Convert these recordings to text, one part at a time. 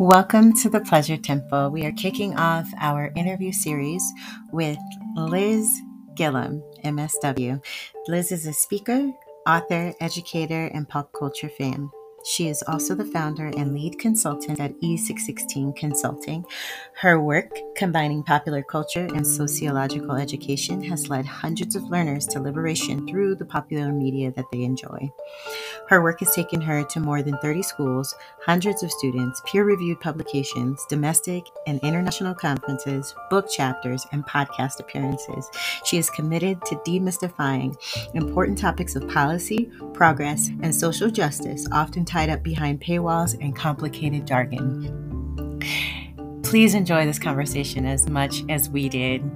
Welcome to the Pleasure Temple. We are kicking off our interview series with Liz Gilliam, MSW. Liz is a speaker, author, educator, and pop culture fan. She is also the founder and lead consultant at E616 Consulting. Her work, combining popular culture and sociological education, has led hundreds of learners to liberation through the popular media that they enjoy. Her work has taken her to more than 30 schools, hundreds of students, peer reviewed publications, domestic and international conferences, book chapters, and podcast appearances. She is committed to demystifying important topics of policy, progress, and social justice, often tied up behind paywalls and complicated jargon. Please enjoy this conversation as much as we did.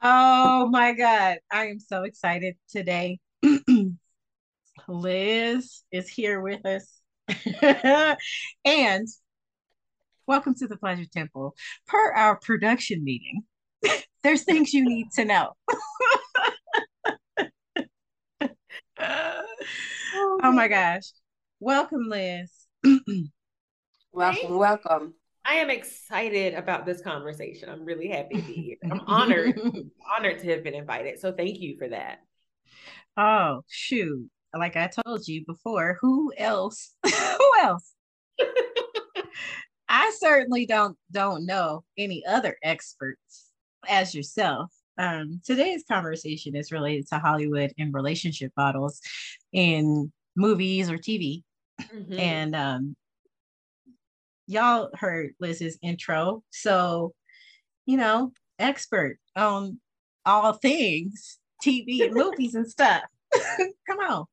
Oh my God. I am so excited today. Liz is here with us. and welcome to the Pleasure Temple. Per our production meeting, there's things you need to know. Oh, oh, my gosh. Welcome, Liz. welcome, welcome. I am excited about this conversation. I'm really happy to be here. I'm honored, honored to have been invited. So thank you for that. Oh, shoot. Like I told you before, who else? who else? I certainly don't don't know any other experts as yourself. Um, today's conversation is related to Hollywood and relationship models in movies or TV. Mm-hmm. And um, y'all heard Liz's intro. So, you know, expert on all things TV and movies and stuff. Come on.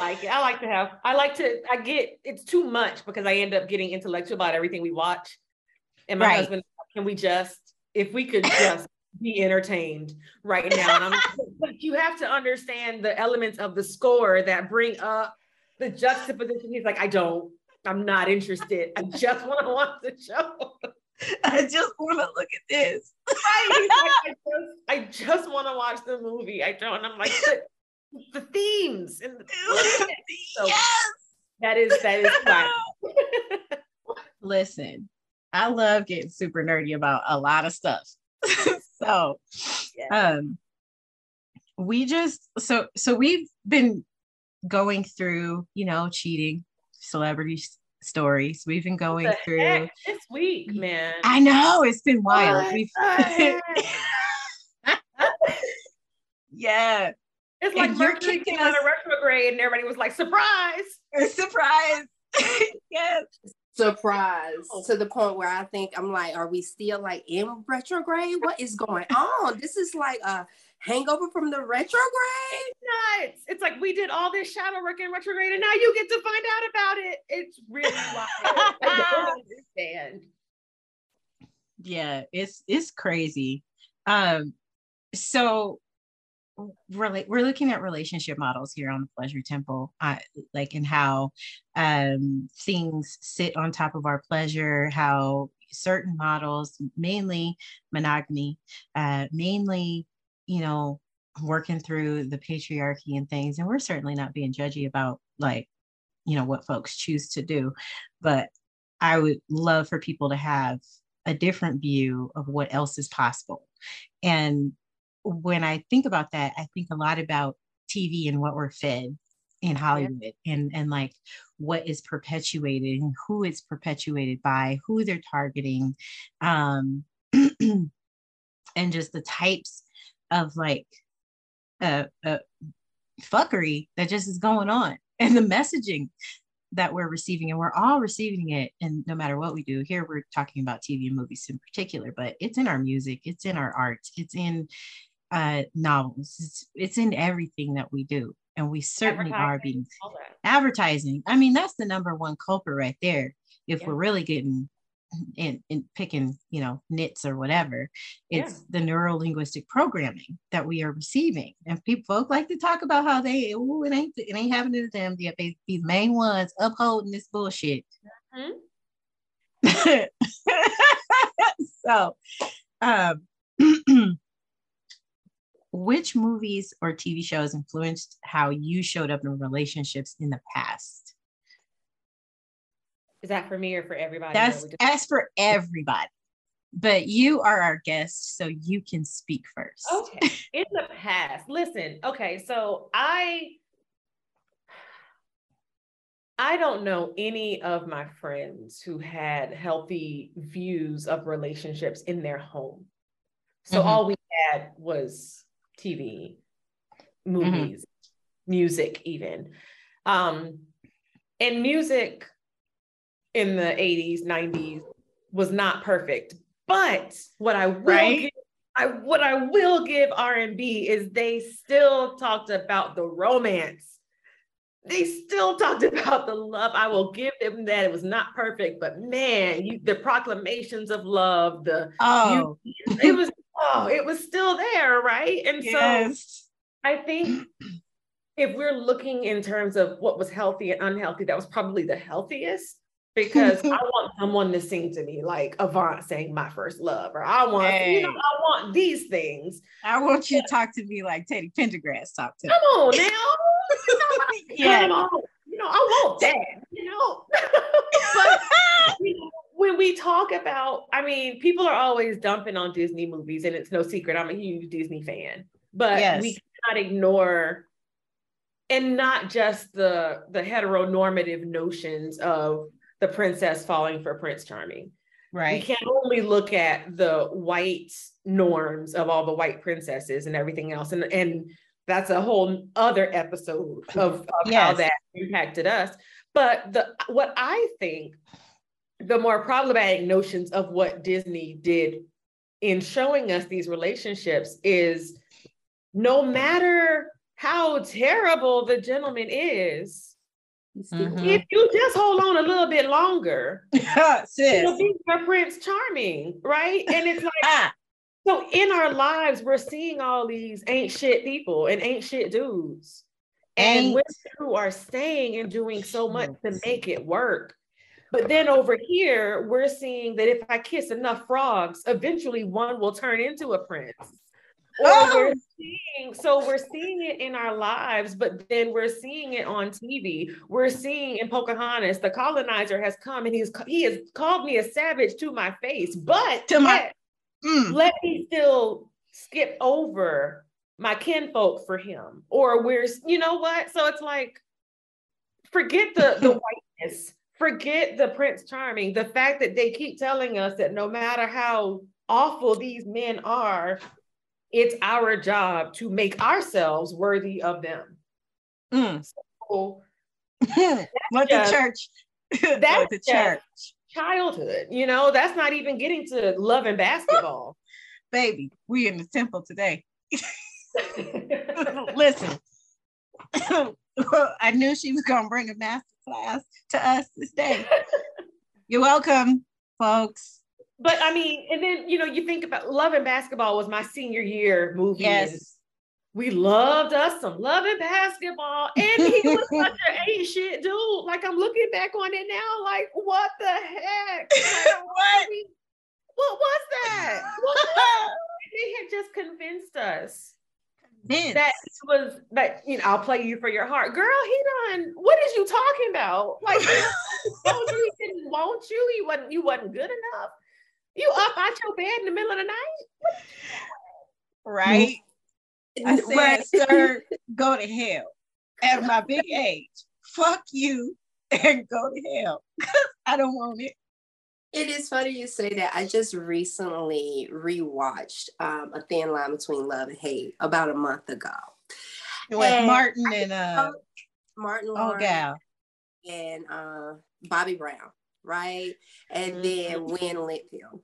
like it. I like to have I like to I get it's too much because I end up getting intellectual about everything we watch. And my right. husband, can we just if we could just be entertained right now? And I'm but you have to understand the elements of the score that bring up the juxtaposition. He's like, I don't. I'm not interested. I just want to watch the show. I just want to look at this. Right. Like, I just, just want to watch the movie. I don't. And I'm like, the, the themes and the, so yes. That is that is fine. Listen, I love getting super nerdy about a lot of stuff. so, yeah. um, we just so so we've been going through, you know, cheating celebrity stories. We've been going through this week, man. I know it's been wild. Yeah. It's like you're kicking on a retrograde, and everybody was like, "Surprise! Surprise!" yes, surprise oh. to the point where I think I'm like, "Are we still like in retrograde? What is going on? this is like a hangover from the retrograde? Nuts. It's like we did all this shadow work in retrograde and now you get to find out about it. It's really wild. I don't understand. Yeah, it's it's crazy. Um so we're, we're looking at relationship models here on the pleasure temple uh, like in how um, things sit on top of our pleasure how certain models mainly monogamy uh, mainly you know, working through the patriarchy and things. And we're certainly not being judgy about like, you know, what folks choose to do. But I would love for people to have a different view of what else is possible. And when I think about that, I think a lot about TV and what we're fed in Hollywood and and like what is perpetuated and who it's perpetuated by, who they're targeting, um, and just the types of like uh, uh, fuckery that just is going on and the messaging that we're receiving and we're all receiving it and no matter what we do here we're talking about tv and movies in particular but it's in our music it's in our art it's in uh, novels it's, it's in everything that we do and we certainly are being advertising i mean that's the number one culprit right there if yeah. we're really getting in, in picking, you know, nits or whatever. It's yeah. the neuro linguistic programming that we are receiving. And people folk like to talk about how they, oh, it ain't it ain't happening to them yet. They these main ones upholding this bullshit. Mm-hmm. so um which movies or TV shows influenced how you showed up in relationships in the past? Is that for me or for everybody? That's just- as for everybody. But you are our guest, so you can speak first. Okay. In the past, listen, okay, so I I don't know any of my friends who had healthy views of relationships in their home. So mm-hmm. all we had was TV, mm-hmm. movies, mm-hmm. music, even. Um, and music in the 80s, 90s was not perfect. But what I will right? give, I what I will give R&B is they still talked about the romance they still talked about the love. I will give them that. It was not perfect, but man, you, the proclamations of love, the oh, you, it was oh, it was still there, right? And yes. so I think if we're looking in terms of what was healthy and unhealthy, that was probably the healthiest because I want someone to sing to me like Avant saying my first love, or I want, hey. you know, I want these things. I want you to talk to me like Teddy Pendergrass talked to Come me. on now. yeah. Come on. You know, I want that, you know. but you know, when we talk about, I mean, people are always dumping on Disney movies, and it's no secret. I'm a huge Disney fan, but yes. we cannot ignore and not just the the heteronormative notions of the princess falling for Prince Charming. Right. We can't only look at the white norms of all the white princesses and everything else. And, and that's a whole other episode of, of yes. how that impacted us. But the what I think the more problematic notions of what Disney did in showing us these relationships is no matter how terrible the gentleman is, Mm-hmm. If you just hold on a little bit longer, you'll be your Prince Charming, right? And it's like, so in our lives, we're seeing all these ain't shit people and ain't shit dudes, and women who are staying and doing so much to make it work. But then over here, we're seeing that if I kiss enough frogs, eventually one will turn into a prince. Or oh. we're seeing, so we're seeing it in our lives, but then we're seeing it on TV. We're seeing in Pocahontas, the colonizer has come and he's he has called me a savage to my face, but to my mm. let me still skip over my kinfolk for him. Or we're, you know what? So it's like, forget the the whiteness, forget the Prince Charming. The fact that they keep telling us that no matter how awful these men are, it's our job to make ourselves worthy of them. Mm. So what the church. That's the church. Childhood, you know, that's not even getting to love and basketball. Baby, we in the temple today. Listen, I knew she was gonna bring a master class to us this day. You're welcome, folks but I mean, and then you know, you think about Love and Basketball was my senior year movie. Yes. We loved us some love and basketball. And he was such an ain't shit dude. Like I'm looking back on it now, like, what the heck? Like, what? what was that? What they had just convinced us Vince. that was that you know I'll play you for your heart, girl. He done. What is you talking about? Like, he didn't want you. He wasn't. You wasn't good enough. You up out your bed in the middle of the night? Right. I said, right. sir, go to hell. At my big age, fuck you and go to hell. I don't want it. It is funny you say that. I just recently rewatched um, A Thin Line Between Love and Hate about a month ago. With and Martin and uh, Martin oh, gal. and uh, Bobby Brown right? And mm-hmm. then Lynn Whitfield.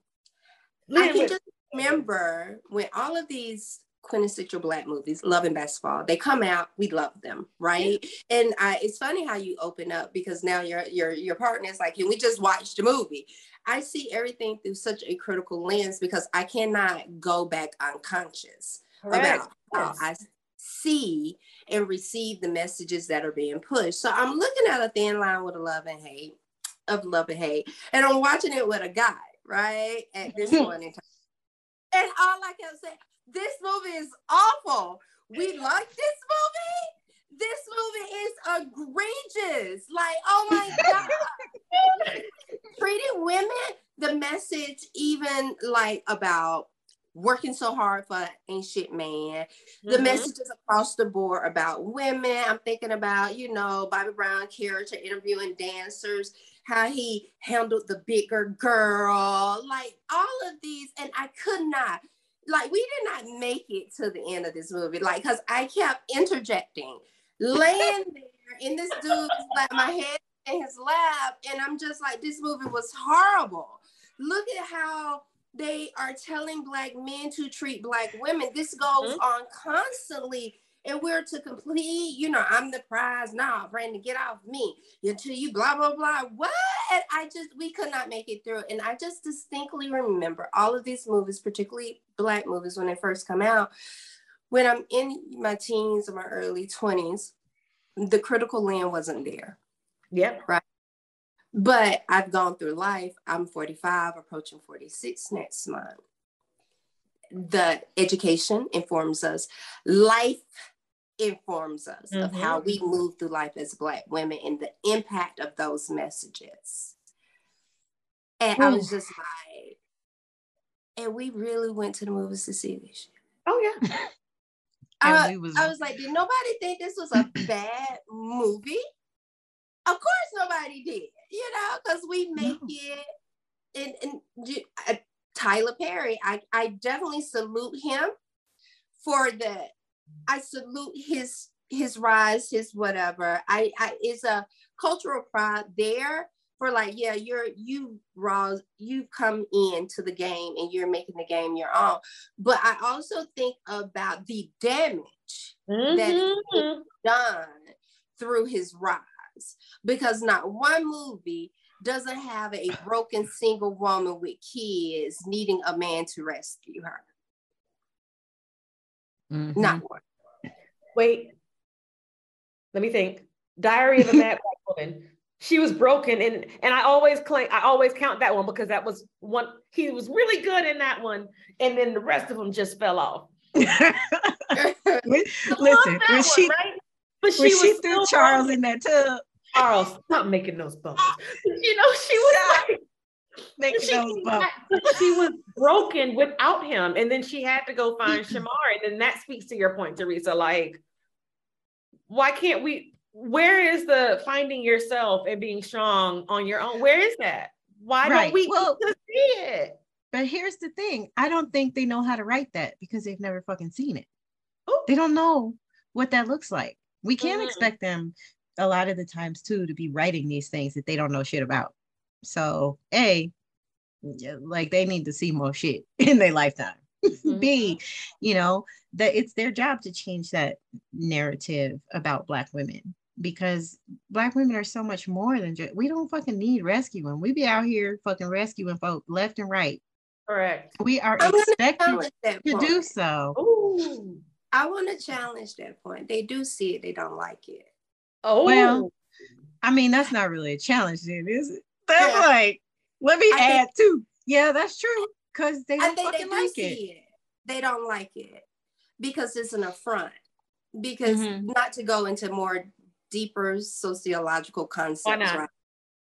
I can just remember when all of these quintessential black movies, Love and Basketball, they come out, we love them, right? And I, it's funny how you open up because now your your your partner is like, can we just watch the movie? I see everything through such a critical lens because I cannot go back unconscious Correct. about how I see and receive the messages that are being pushed. So I'm looking at a thin line with a love and hate of love and hate. And I'm watching it with a guy, right? At this point in time. And all I kept saying, this movie is awful. We like this movie. This movie is egregious. Like, oh my God. Treating women, the message, even like about working so hard for ain't shit man. The mm-hmm. messages across the board about women. I'm thinking about, you know, Bobby Brown character interviewing dancers, how he handled the bigger girl, like all of these. And I could not, like, we did not make it to the end of this movie, like, because I kept interjecting, laying there in this dude's lap, my head in his lap. And I'm just like, this movie was horrible. Look at how they are telling black men to treat black women. This goes mm-hmm. on constantly. And we're to complete, you know, I'm the prize. Nah, Brandon, get off me until you blah, blah, blah. What? I just, we could not make it through. And I just distinctly remember all of these movies, particularly black movies when they first come out. When I'm in my teens or my early 20s, the critical land wasn't there. Yep. Right. But I've gone through life. I'm 45, approaching 46 next month. The education informs us, life informs us mm-hmm. of how we mm-hmm. move through life as Black women and the impact of those messages. And Ooh. I was just like, and we really went to the movies to see this shit. Oh, yeah. I, was, I was like, did nobody think this was a bad movie? Of course, nobody did you know, because we make no. it. And, and uh, Tyler Perry, I, I definitely salute him for the. I salute his his rise, his whatever. I, I it's a cultural pride there for like, yeah, you're you raw, you've come into the game and you're making the game your own. But I also think about the damage mm-hmm. that done through his rise because not one movie doesn't have a broken single woman with kids needing a man to rescue her. Mm-hmm. Not one. Wait, let me think. Diary of a Mad Black Woman. She was broken, and and I always claim I always count that one because that was one he was really good in that one, and then the rest of them just fell off. Listen, when she right? but she, when she threw Charles in that tub, Charles, stop making those bubbles. You know, she was like making she, those bubbles. She was broken without him. And then she had to go find Shemar. And then that speaks to your point, Teresa. Like, why can't we? Where is the finding yourself and being strong on your own? Where is that? Why right. don't we well, see it? But here's the thing I don't think they know how to write that because they've never fucking seen it. Ooh. They don't know what that looks like. We can't mm. expect them a lot of the times too to be writing these things that they don't know shit about. So a like they need to see more shit in their lifetime. Mm-hmm. B, you know, that it's their job to change that narrative about black women because black women are so much more than just we don't fucking need rescuing. We be out here fucking rescuing folk left and right. Correct. We are I'm expected to point. do so. Ooh. I want to challenge that point. They do see it, they don't like it. Oh, well, I mean, that's not really a challenge, then, is it? That's yeah. like, let me I add think, too. Yeah, that's true. Because they don't fucking they like it. it. They don't like it because it's an affront. Because mm-hmm. not to go into more deeper sociological concepts, right?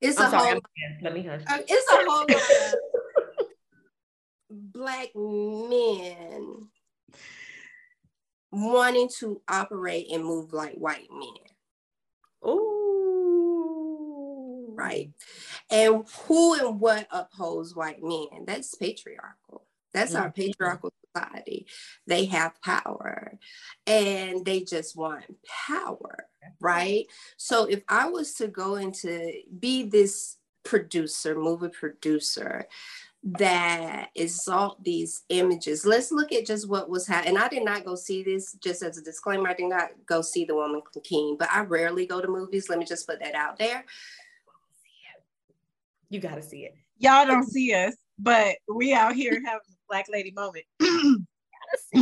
It's I'm a sorry, whole. Let me hush. Uh, it's a whole black men wanting to operate and move like white men. Ooh. Right. And who and what upholds white men? That's patriarchal. That's mm-hmm. our patriarchal society. They have power and they just want power. Right. So if I was to go into be this producer, movie producer, that exalt these images. Let's look at just what was happening. I did not go see this, just as a disclaimer, I did not go see The Woman King, but I rarely go to movies. Let me just put that out there. You got to see it. Y'all don't see us, but we out here having a Black Lady moment.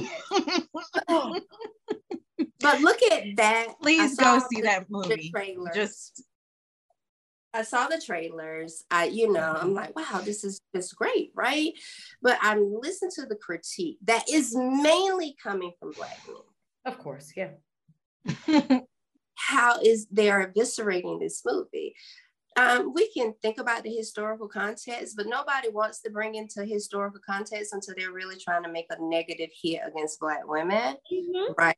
but look at that. Please go see that movie. Just I saw the trailers. I, you know, I'm like, wow, this is this great, right? But I'm listening to the critique that is mainly coming from black men. Of course, yeah. How is they're eviscerating this movie? Um, we can think about the historical context, but nobody wants to bring into historical context until they're really trying to make a negative hit against Black women, mm-hmm. right?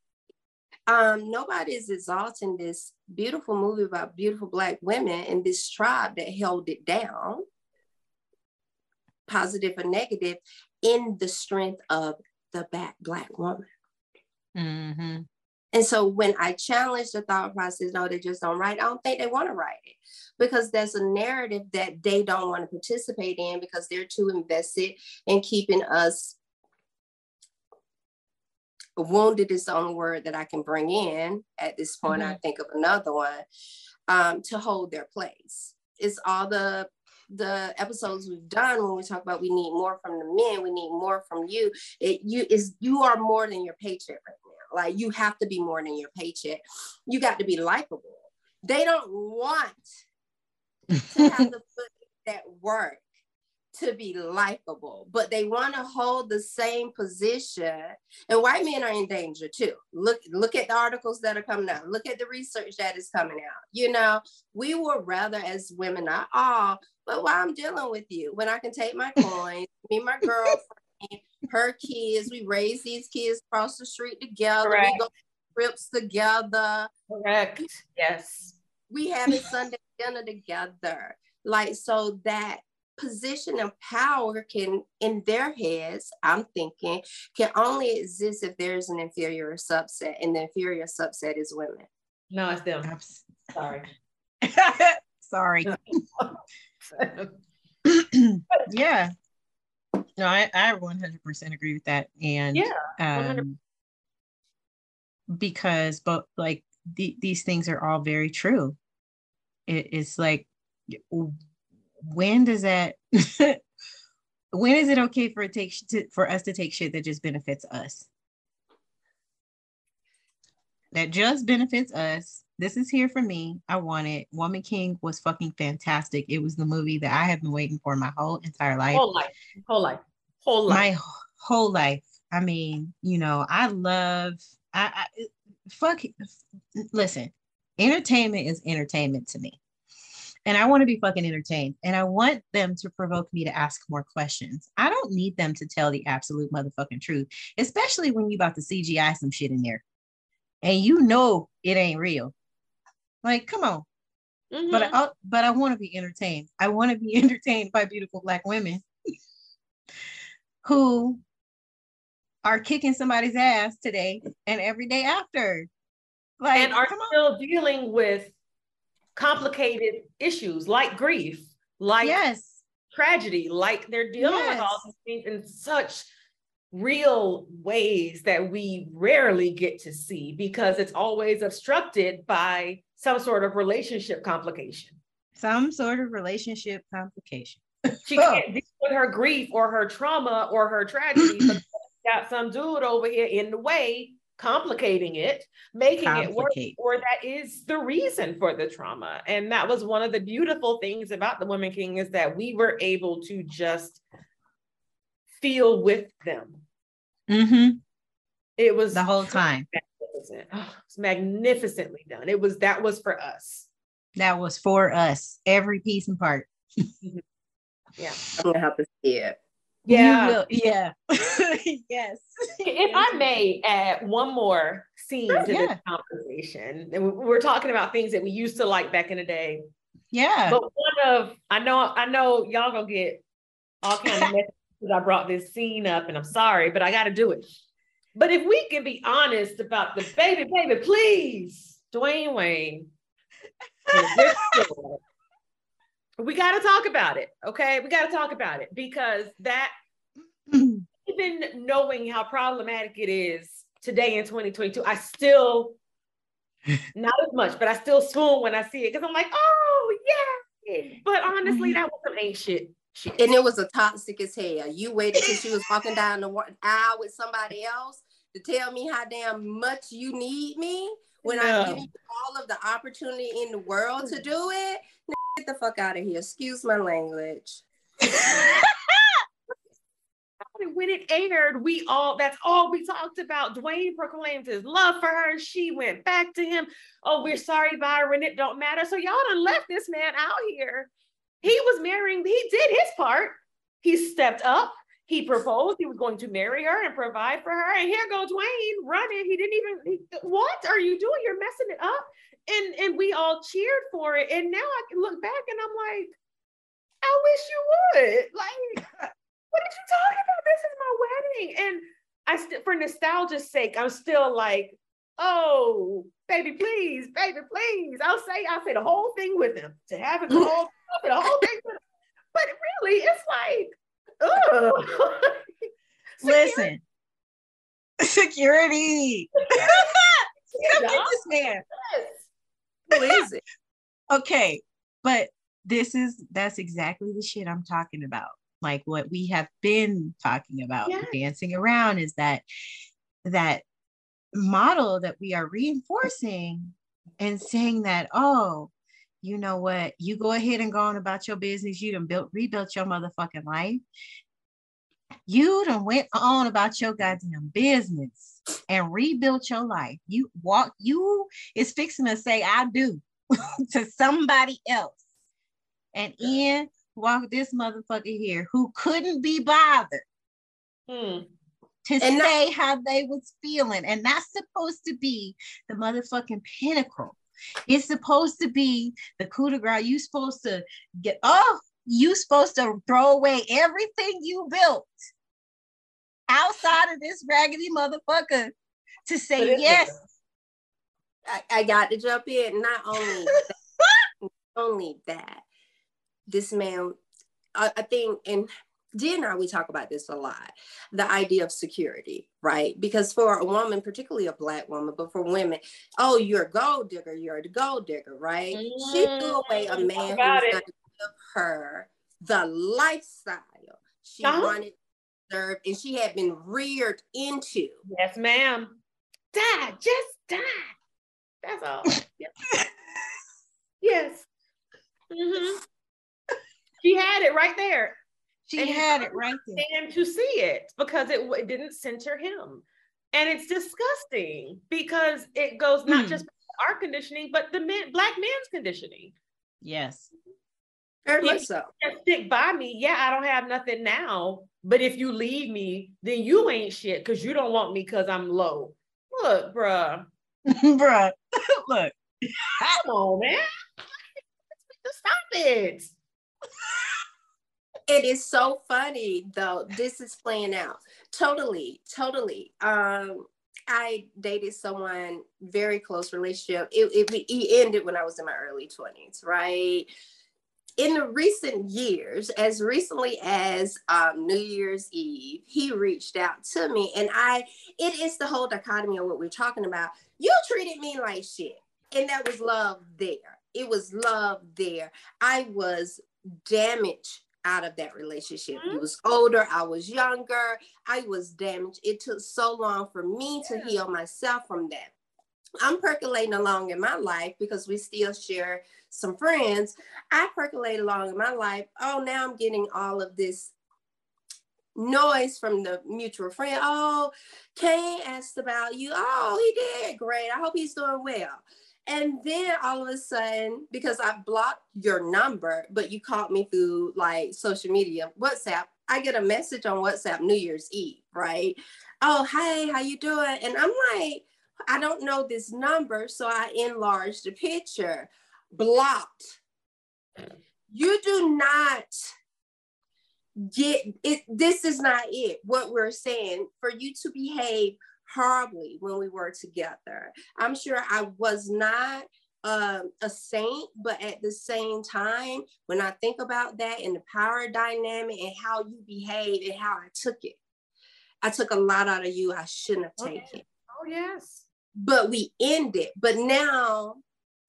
Um, nobody is exalting this beautiful movie about beautiful Black women and this tribe that held it down, positive or negative, in the strength of the back Black woman. Mm-hmm. And so when I challenge the thought process, no, they just don't write, I don't think they want to write it because there's a narrative that they don't want to participate in because they're too invested in keeping us wounded is the only word that I can bring in at this point. Mm-hmm. I think of another one um, to hold their place. It's all the the episodes we've done when we talk about we need more from the men, we need more from you. It you is you are more than your paycheck right like you have to be more than your paycheck. You got to be likable. They don't want to have to put that work to be likable, but they want to hold the same position. And white men are in danger too. Look, look at the articles that are coming out. Look at the research that is coming out. You know, we would rather as women, not all, but while I'm dealing with you, when I can take my coins, me, my girlfriend, her kids. We raise these kids across the street together. Correct. We go trips together. Correct. Yes. We have a Sunday dinner together. Like so that position of power can in their heads i'm thinking can only exist if there's an inferior subset and the inferior subset is women no it's them sorry sorry yeah no, I, I 100% agree with that. And yeah, um, because, but like the, these things are all very true. It, it's like, when does that, when is it okay for it take to, for us to take shit that just benefits us? That just benefits us this is here for me. I want it. Woman King was fucking fantastic. It was the movie that I have been waiting for my whole entire life. Whole life. Whole life. Whole life. My whole life. I mean, you know, I love I, I fuck listen, entertainment is entertainment to me. And I want to be fucking entertained. And I want them to provoke me to ask more questions. I don't need them to tell the absolute motherfucking truth, especially when you about to CGI some shit in there. And you know it ain't real. Like, come on. Mm-hmm. But I but I want to be entertained. I want to be entertained by beautiful black women who are kicking somebody's ass today and every day after. Like and are still on. dealing with complicated issues like grief, like yes, tragedy, like they're dealing yes. with all these things in such real ways that we rarely get to see because it's always obstructed by some sort of relationship complication. Some sort of relationship complication. she can't deal with her grief or her trauma or her tragedy, but got some dude over here in the way, complicating it, making it work, or that is the reason for the trauma. And that was one of the beautiful things about the Woman King is that we were able to just feel with them. Mm-hmm. It was the whole time. Magnificent. Oh, it's magnificently done. It was that was for us. That was for us. Every piece and part. yeah. I'm gonna have to see it. Yeah. Yeah. yes. If I may add one more scene sure, to yeah. this conversation. And we're talking about things that we used to like back in the day. Yeah. But one of I know I know y'all gonna get all kind of messages because I brought this scene up, and I'm sorry, but I gotta do it. But if we can be honest about the baby, baby, please, Dwayne Wayne. we got to talk about it. Okay. We got to talk about it because that, even knowing how problematic it is today in 2022, I still, not as much, but I still swoon when I see it because I'm like, oh, yeah. But honestly, that was some ain't shit. Shit. And it was a toxic as hell. You waited till she was walking down the aisle with somebody else to tell me how damn much you need me when no. I'm giving you all of the opportunity in the world to do it. get the fuck out of here. Excuse my language. when it aired, we all that's all we talked about. Dwayne proclaimed his love for her. She went back to him. Oh, we're sorry, Byron. It don't matter. So y'all done left this man out here. He was marrying, he did his part. He stepped up. He proposed he was going to marry her and provide for her. And here goes Dwayne running. He didn't even, he, what are you doing? You're messing it up. And, and we all cheered for it. And now I can look back and I'm like, I wish you would. Like, what did you talk about? This is my wedding. And I still, for nostalgia's sake, I'm still like, oh, baby, please, baby, please. I'll say, I'll say the whole thing with him to have it the whole, the whole thing with him. But really, it's like. Oh, listen, security. Come get this man. Who is it? Okay, but this is that's exactly the shit I'm talking about. Like what we have been talking about, dancing around is that that model that we are reinforcing and saying that, oh, you know what, you go ahead and go on about your business. You done built rebuilt your motherfucking life. You done went on about your goddamn business and rebuilt your life. You walk, you is fixing to say, I do to somebody else. And in walk this motherfucker here who couldn't be bothered hmm. to and say not- how they was feeling. And that's supposed to be the motherfucking pinnacle. It's supposed to be the coup de grace. You supposed to get oh, you supposed to throw away everything you built outside of this raggedy motherfucker to say yes. I, I, got to jump in. Not only that, only that, this man, I, I think, and Dee and I, we talk about this a lot the idea of security, right? Because for a woman, particularly a Black woman, but for women, oh, you're a gold digger, you're a gold digger, right? Mm-hmm. She threw away a man who's going to give her the lifestyle she uh-huh. wanted to serve and she had been reared into. Yes, ma'am. Die, just die. That's all. yes. Mm-hmm. She had it right there. She and had it right there. And to see it because it, it didn't center him. And it's disgusting because it goes not mm. just our conditioning, but the men, black man's conditioning. Yes. Very much so. Stick by me. Yeah, I don't have nothing now. But if you leave me, then you ain't shit because you don't want me because I'm low. Look, bruh. bruh. Look. Come on, man. Stop it it is so funny though. This is playing out totally, totally. Um, I dated someone very close relationship. It, it, it ended when I was in my early twenties, right? In the recent years, as recently as um, New Year's Eve, he reached out to me, and I. It is the whole dichotomy of what we're talking about. You treated me like shit, and that was love there. It was love there. I was damaged out of that relationship. Mm-hmm. He was older, I was younger, I was damaged. It took so long for me yeah. to heal myself from that. I'm percolating along in my life because we still share some friends. I percolate along in my life. Oh, now I'm getting all of this noise from the mutual friend. Oh, Kane asked about you. Oh, he did great. I hope he's doing well. And then all of a sudden, because I blocked your number, but you called me through like social media, WhatsApp, I get a message on WhatsApp New Year's Eve, right? Oh, hey, how you doing? And I'm like, I don't know this number, so I enlarged the picture. Blocked. You do not get it. This is not it. What we're saying for you to behave horribly when we were together. I'm sure I was not um, a saint, but at the same time, when I think about that and the power dynamic and how you behave and how I took it, I took a lot out of you I shouldn't have taken. Okay. Oh, yes. But we ended. But now,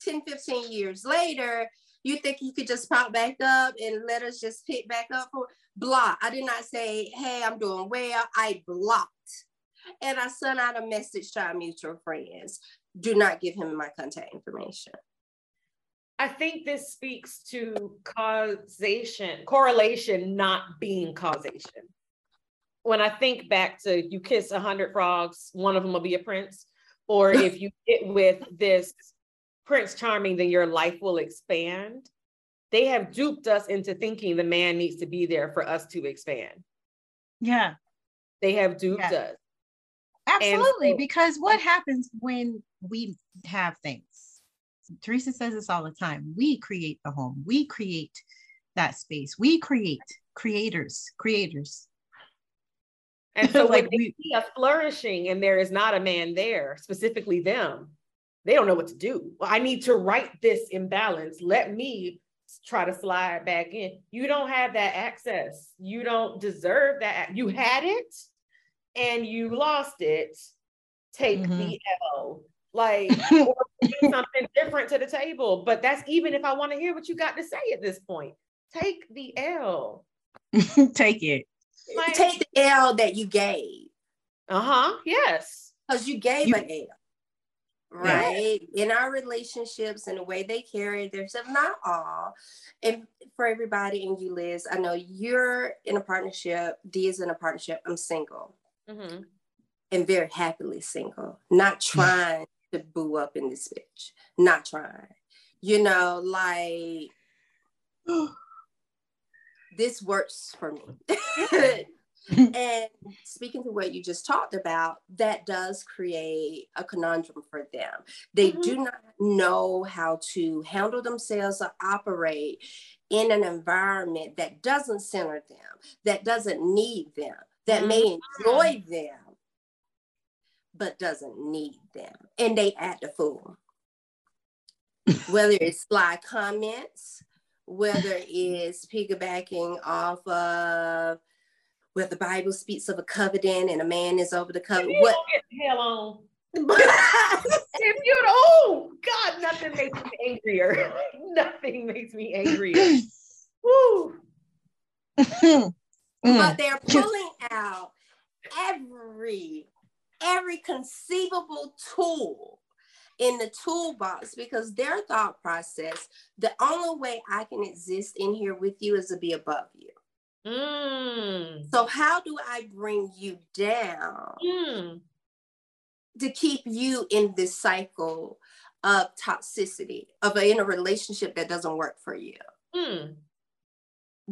10, 15 years later, you think you could just pop back up and let us just pick back up for block. I did not say, hey, I'm doing well. I blocked and I sent out a message to our mutual friends. Do not give him my contact information. I think this speaks to causation, correlation not being causation. When I think back to you kiss a hundred frogs, one of them will be a prince. Or if you get with this Prince Charming, then your life will expand. They have duped us into thinking the man needs to be there for us to expand. Yeah. They have duped yeah. us. Absolutely. So, because what happens when we have things? Teresa says this all the time. We create the home, we create that space, we create creators, creators. And so like when we see us flourishing and there is not a man there, specifically them, they don't know what to do. Well, I need to right this imbalance. Let me try to slide back in. You don't have that access. You don't deserve that. You had it and you lost it. Take mm-hmm. the L. Like something different to the table. But that's even if I want to hear what you got to say at this point. Take the L. Take it. Like, Take the L that you gave. Uh-huh. Yes. Because you gave you, an L right yeah. in our relationships and the way they carry themselves not all and for everybody and you liz i know you're in a partnership d is in a partnership i'm single mm-hmm. and very happily single not trying to boo up in this bitch not trying you know like this works for me and speaking to what you just talked about, that does create a conundrum for them. They mm-hmm. do not know how to handle themselves or operate in an environment that doesn't center them, that doesn't need them, that mm-hmm. may enjoy them, but doesn't need them. And they act a fool. Whether it's sly comments, whether it's piggybacking off of where the Bible speaks of a covenant and a man is over the covenant. What get the hell on? if you don't, oh God, nothing makes me angrier. nothing makes me angrier. Woo. But they're pulling out every every conceivable tool in the toolbox because their thought process the only way i can exist in here with you is to be above you Mm. So, how do I bring you down mm. to keep you in this cycle of toxicity, of a, in a relationship that doesn't work for you? Mm.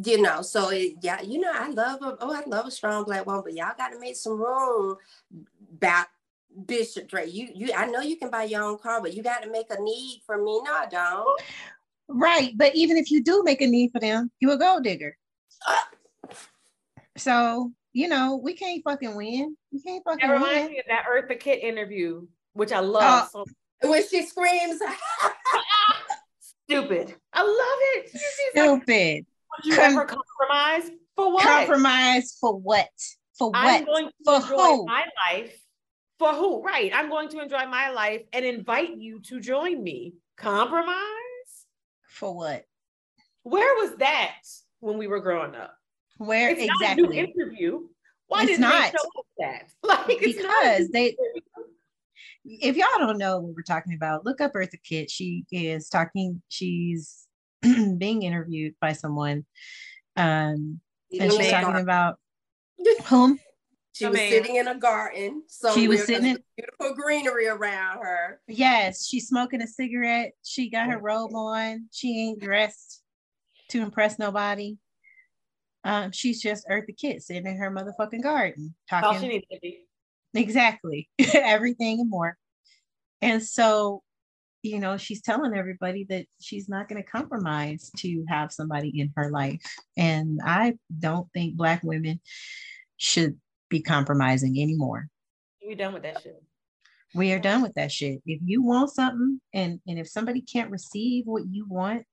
You know, so it, yeah, you know, I love a, oh, I love a strong black woman, but y'all got to make some room. Back, Bishop Dre, you, you, I know you can buy your own car, but you got to make a need for me. No, I don't. Right, but even if you do make a need for them, you a gold digger. Uh, so, you know, we can't fucking win. We can't fucking that reminds win. me of that Eartha Kitt interview, which I love. Uh, so- when she screams, stupid. I love it. Stupid. Would you Com- ever compromise for what? Compromise for what? For what? I'm going to for enjoy who? my life. For who? Right. I'm going to enjoy my life and invite you to join me. Compromise? For what? Where was that when we were growing up? Where it's exactly? Not a new interview. Why did not. they show that? Like because they. If y'all don't know what we're talking about, look up Eartha Kitt. She is talking. She's being interviewed by someone, um, and she's talking garden. about whom. She was sitting in a garden. So she was sitting in beautiful greenery around her. Yes, she's smoking a cigarette. She got her robe on. She ain't dressed to impress nobody. Um, she's just Eartha Kitt sitting in her motherfucking garden talking. All she needs to be. Exactly. Everything and more. And so, you know, she's telling everybody that she's not going to compromise to have somebody in her life. And I don't think Black women should be compromising anymore. We're done with that shit. We are done with that shit. If you want something and and if somebody can't receive what you want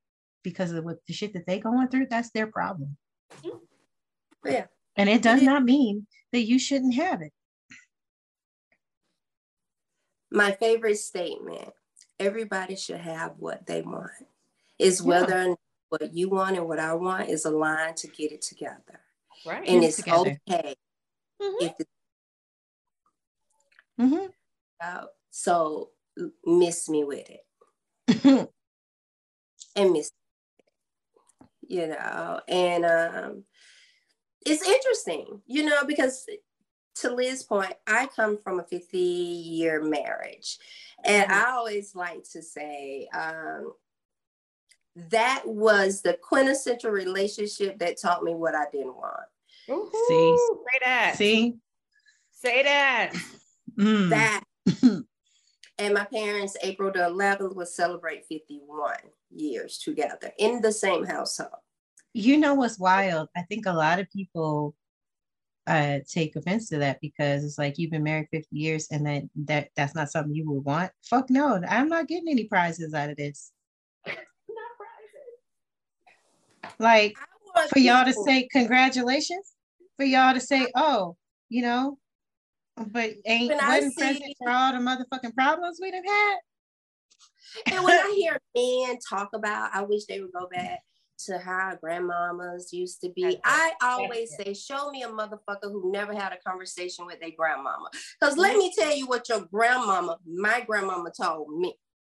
because of what the shit that they going through, that's their problem. Mm-hmm. Yeah. And it does not mean that you shouldn't have it. My favorite statement everybody should have what they want, is whether yeah. what you want and what I want is aligned to get it together. Right. And it's okay mm-hmm. if it's mm-hmm. uh, so miss me with it. and miss you know and um it's interesting you know because to Liz's point, I come from a 50 year marriage. And mm-hmm. I always like to say um, that was the quintessential relationship that taught me what I didn't want. Ooh, See, say that. See, say that. Mm. That. and my parents, April the 11th, will celebrate 51 years together in the same household. You know what's wild? I think a lot of people uh, take offense to that because it's like you've been married 50 years and that that that's not something you would want. Fuck no, I'm not getting any prizes out of this. Like for y'all to say congratulations, for y'all to say, oh, you know, but ain't when wasn't present for all the motherfucking problems we'd have had. And when I hear men talk about, I wish they would go back to how our grandmamas used to be. I always say, show me a motherfucker who never had a conversation with their grandmama. Because let me tell you what your grandmama, my grandmama told me.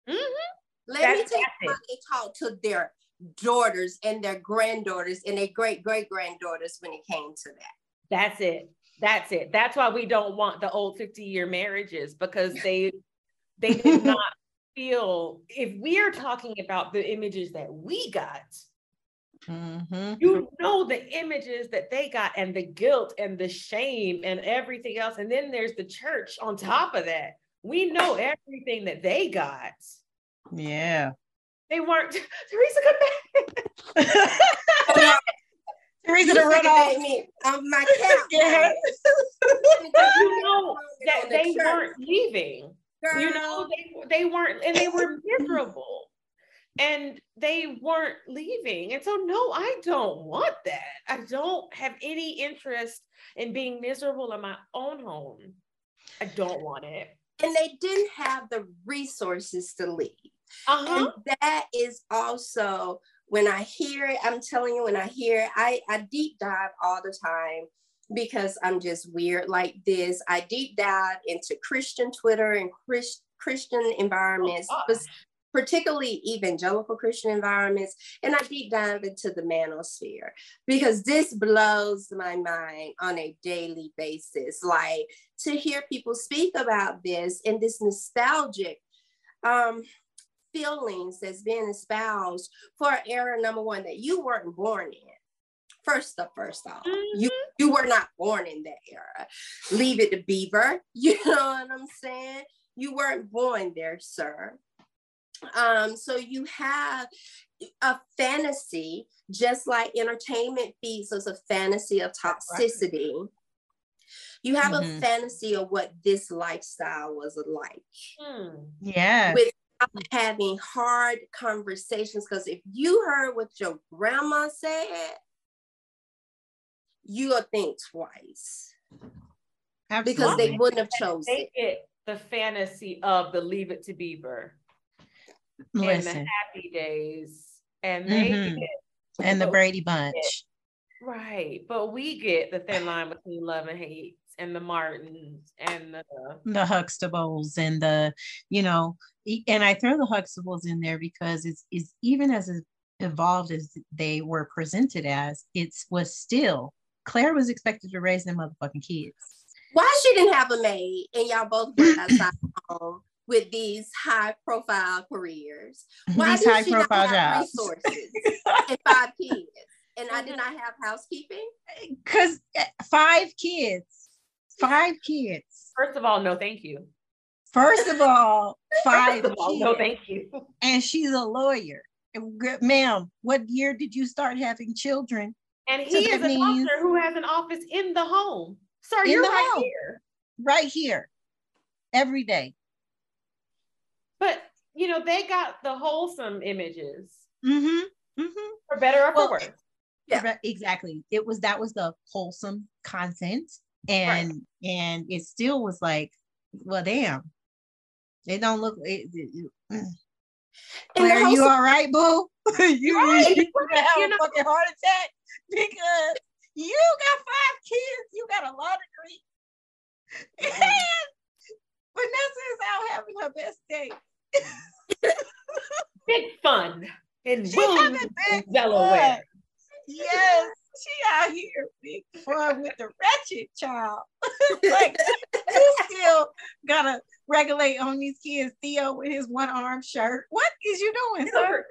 Mm-hmm. Let That's me tell you how they talk to their daughters and their granddaughters and their great great granddaughters when it came to that. That's it. That's it. That's why we don't want the old 50 year marriages because they they did not feel if we are talking about the images that we got Mm-hmm. You know the images that they got and the guilt and the shame and everything else. And then there's the church on top of that. We know everything that they got. Yeah. They weren't Teresa come back. Teresa to run off me um, my cat. yeah. you know that they weren't leaving. Girl. You know, they they weren't and they were miserable and they weren't leaving. And so, no, I don't want that. I don't have any interest in being miserable in my own home. I don't want it. And they didn't have the resources to leave. Uh-huh. And that is also when I hear it, I'm telling you, when I hear it, I, I deep dive all the time because I'm just weird like this. I deep dive into Christian Twitter and Chris, Christian environments, oh, particularly evangelical Christian environments, and I deep dive into the manosphere because this blows my mind on a daily basis. Like to hear people speak about this and this nostalgic um, feelings that's being espoused for an era number one that you weren't born in. First up, first off, mm-hmm. you you were not born in that era. Leave it to Beaver. You know what I'm saying? You weren't born there, sir. Um, so you have a fantasy, just like entertainment feeds us a fantasy of toxicity. You have mm-hmm. a fantasy of what this lifestyle was like. Hmm. Yeah. Without having hard conversations. Because if you heard what your grandma said, you'll think twice. Absolutely. Because they wouldn't have chosen it. The fantasy of the leave it to Beaver Listen. and the Happy Days, and they mm-hmm. get, and the Brady Bunch. Get, right, but we get the thin line between love and hate, and the Martins, and the the Huxtables, and the you know, and I throw the Huxtables in there because it's it's even as evolved as they were presented as, it was still Claire was expected to raise them motherfucking kids. Why she didn't have a maid and y'all both went outside home with these high profile careers? Why these high profile jobs. resources and five kids? And I did not have housekeeping? Because eh, five kids, five kids. First of all, no, thank you. First of all, five of all, no, thank you. And she's a lawyer. Ma'am, what year did you start having children? And he is a doctor who has an office in the home. Sir, in you're right home. here. Right here. Every day. But you know, they got the wholesome images. Mm-hmm. Mm-hmm. For better or well, for worse. Yeah, exactly. It was that was the wholesome content. And right. and it still was like, well, damn. They don't look it, it, it, mm. Claire, wholesome- you all right, boo? you, right. you, gonna have you a fucking heart attack because you got five kids. You got a law degree. Mm-hmm. Vanessa is out having her best day. Big fun. in Wilmington, Delaware. Yes, she out here big fun with the wretched child. like you still gotta regulate on these kids. Theo with his one arm shirt. What is you doing, sir?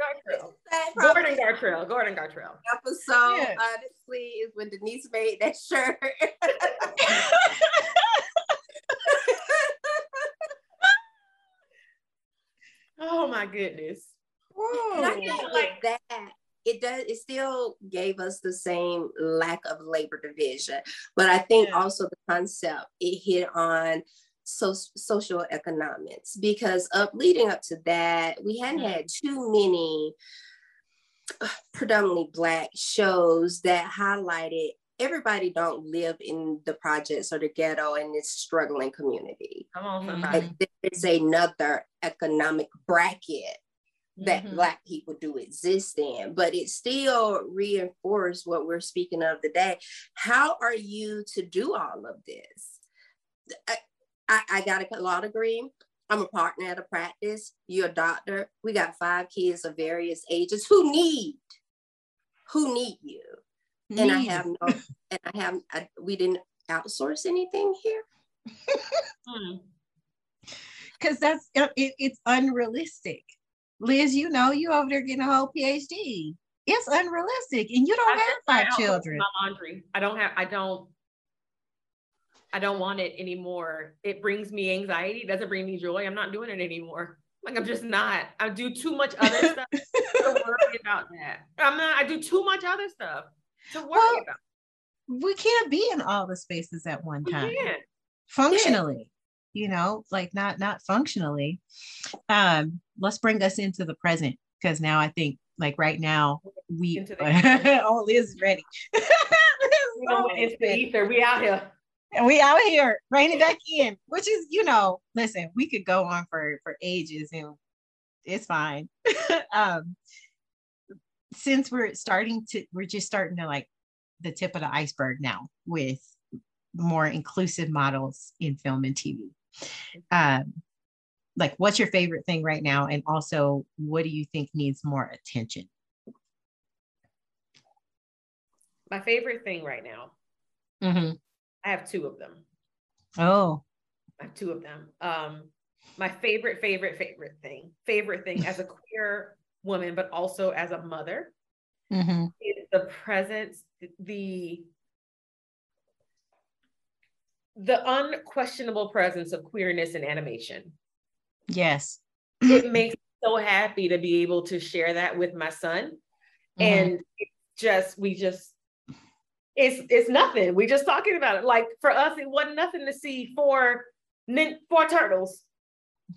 Gordon Gartrell. Gordon Gartrell. Episode yeah. honestly is when Denise made that shirt. Oh my goodness. And I feel like that it does it still gave us the same lack of labor division but i think yeah. also the concept it hit on so, social economics because up leading up to that we hadn't mm-hmm. had too many uh, predominantly black shows that highlighted everybody don't live in the projects or the ghetto in this struggling community. Come on, somebody. Like, there's another economic bracket that mm-hmm. black people do exist in but it still reinforced what we're speaking of today. How are you to do all of this? I, I, I got a law degree. I'm a partner at a practice. You're a doctor. We got five kids of various ages. Who need? Who need you need. and i have no and i have I, we didn't outsource anything here hmm. because that's uh, it, it's unrealistic Liz, you know, you over there getting a whole PhD. It's unrealistic, and you don't I have five children. My laundry. I don't have. I don't. I don't want it anymore. It brings me anxiety. It doesn't bring me joy. I'm not doing it anymore. Like I'm just not. I do too much other stuff to worry about that. I'm not. I do too much other stuff to worry well, about. We can't be in all the spaces at one time. Functionally you know like not not functionally. Um let's bring us into the present because now i think like right now we oh liz is ready. It's the ether. We out here. And we out here. Reining back in which is you know listen we could go on for for ages and it's fine. Um since we're starting to we're just starting to like the tip of the iceberg now with more inclusive models in film and tv um, like what's your favorite thing right now? And also what do you think needs more attention? My favorite thing right now. Mm-hmm. i have two of them. Oh. I have two of them. Um my favorite favorite favorite thing favorite thing as a queer woman but also as a mother mm-hmm. the presence the the unquestionable presence of queerness in animation. Yes. it makes me so happy to be able to share that with my son. Mm-hmm. And just, we just, it's it's nothing. We just talking about it. Like for us, it wasn't nothing to see four four turtles.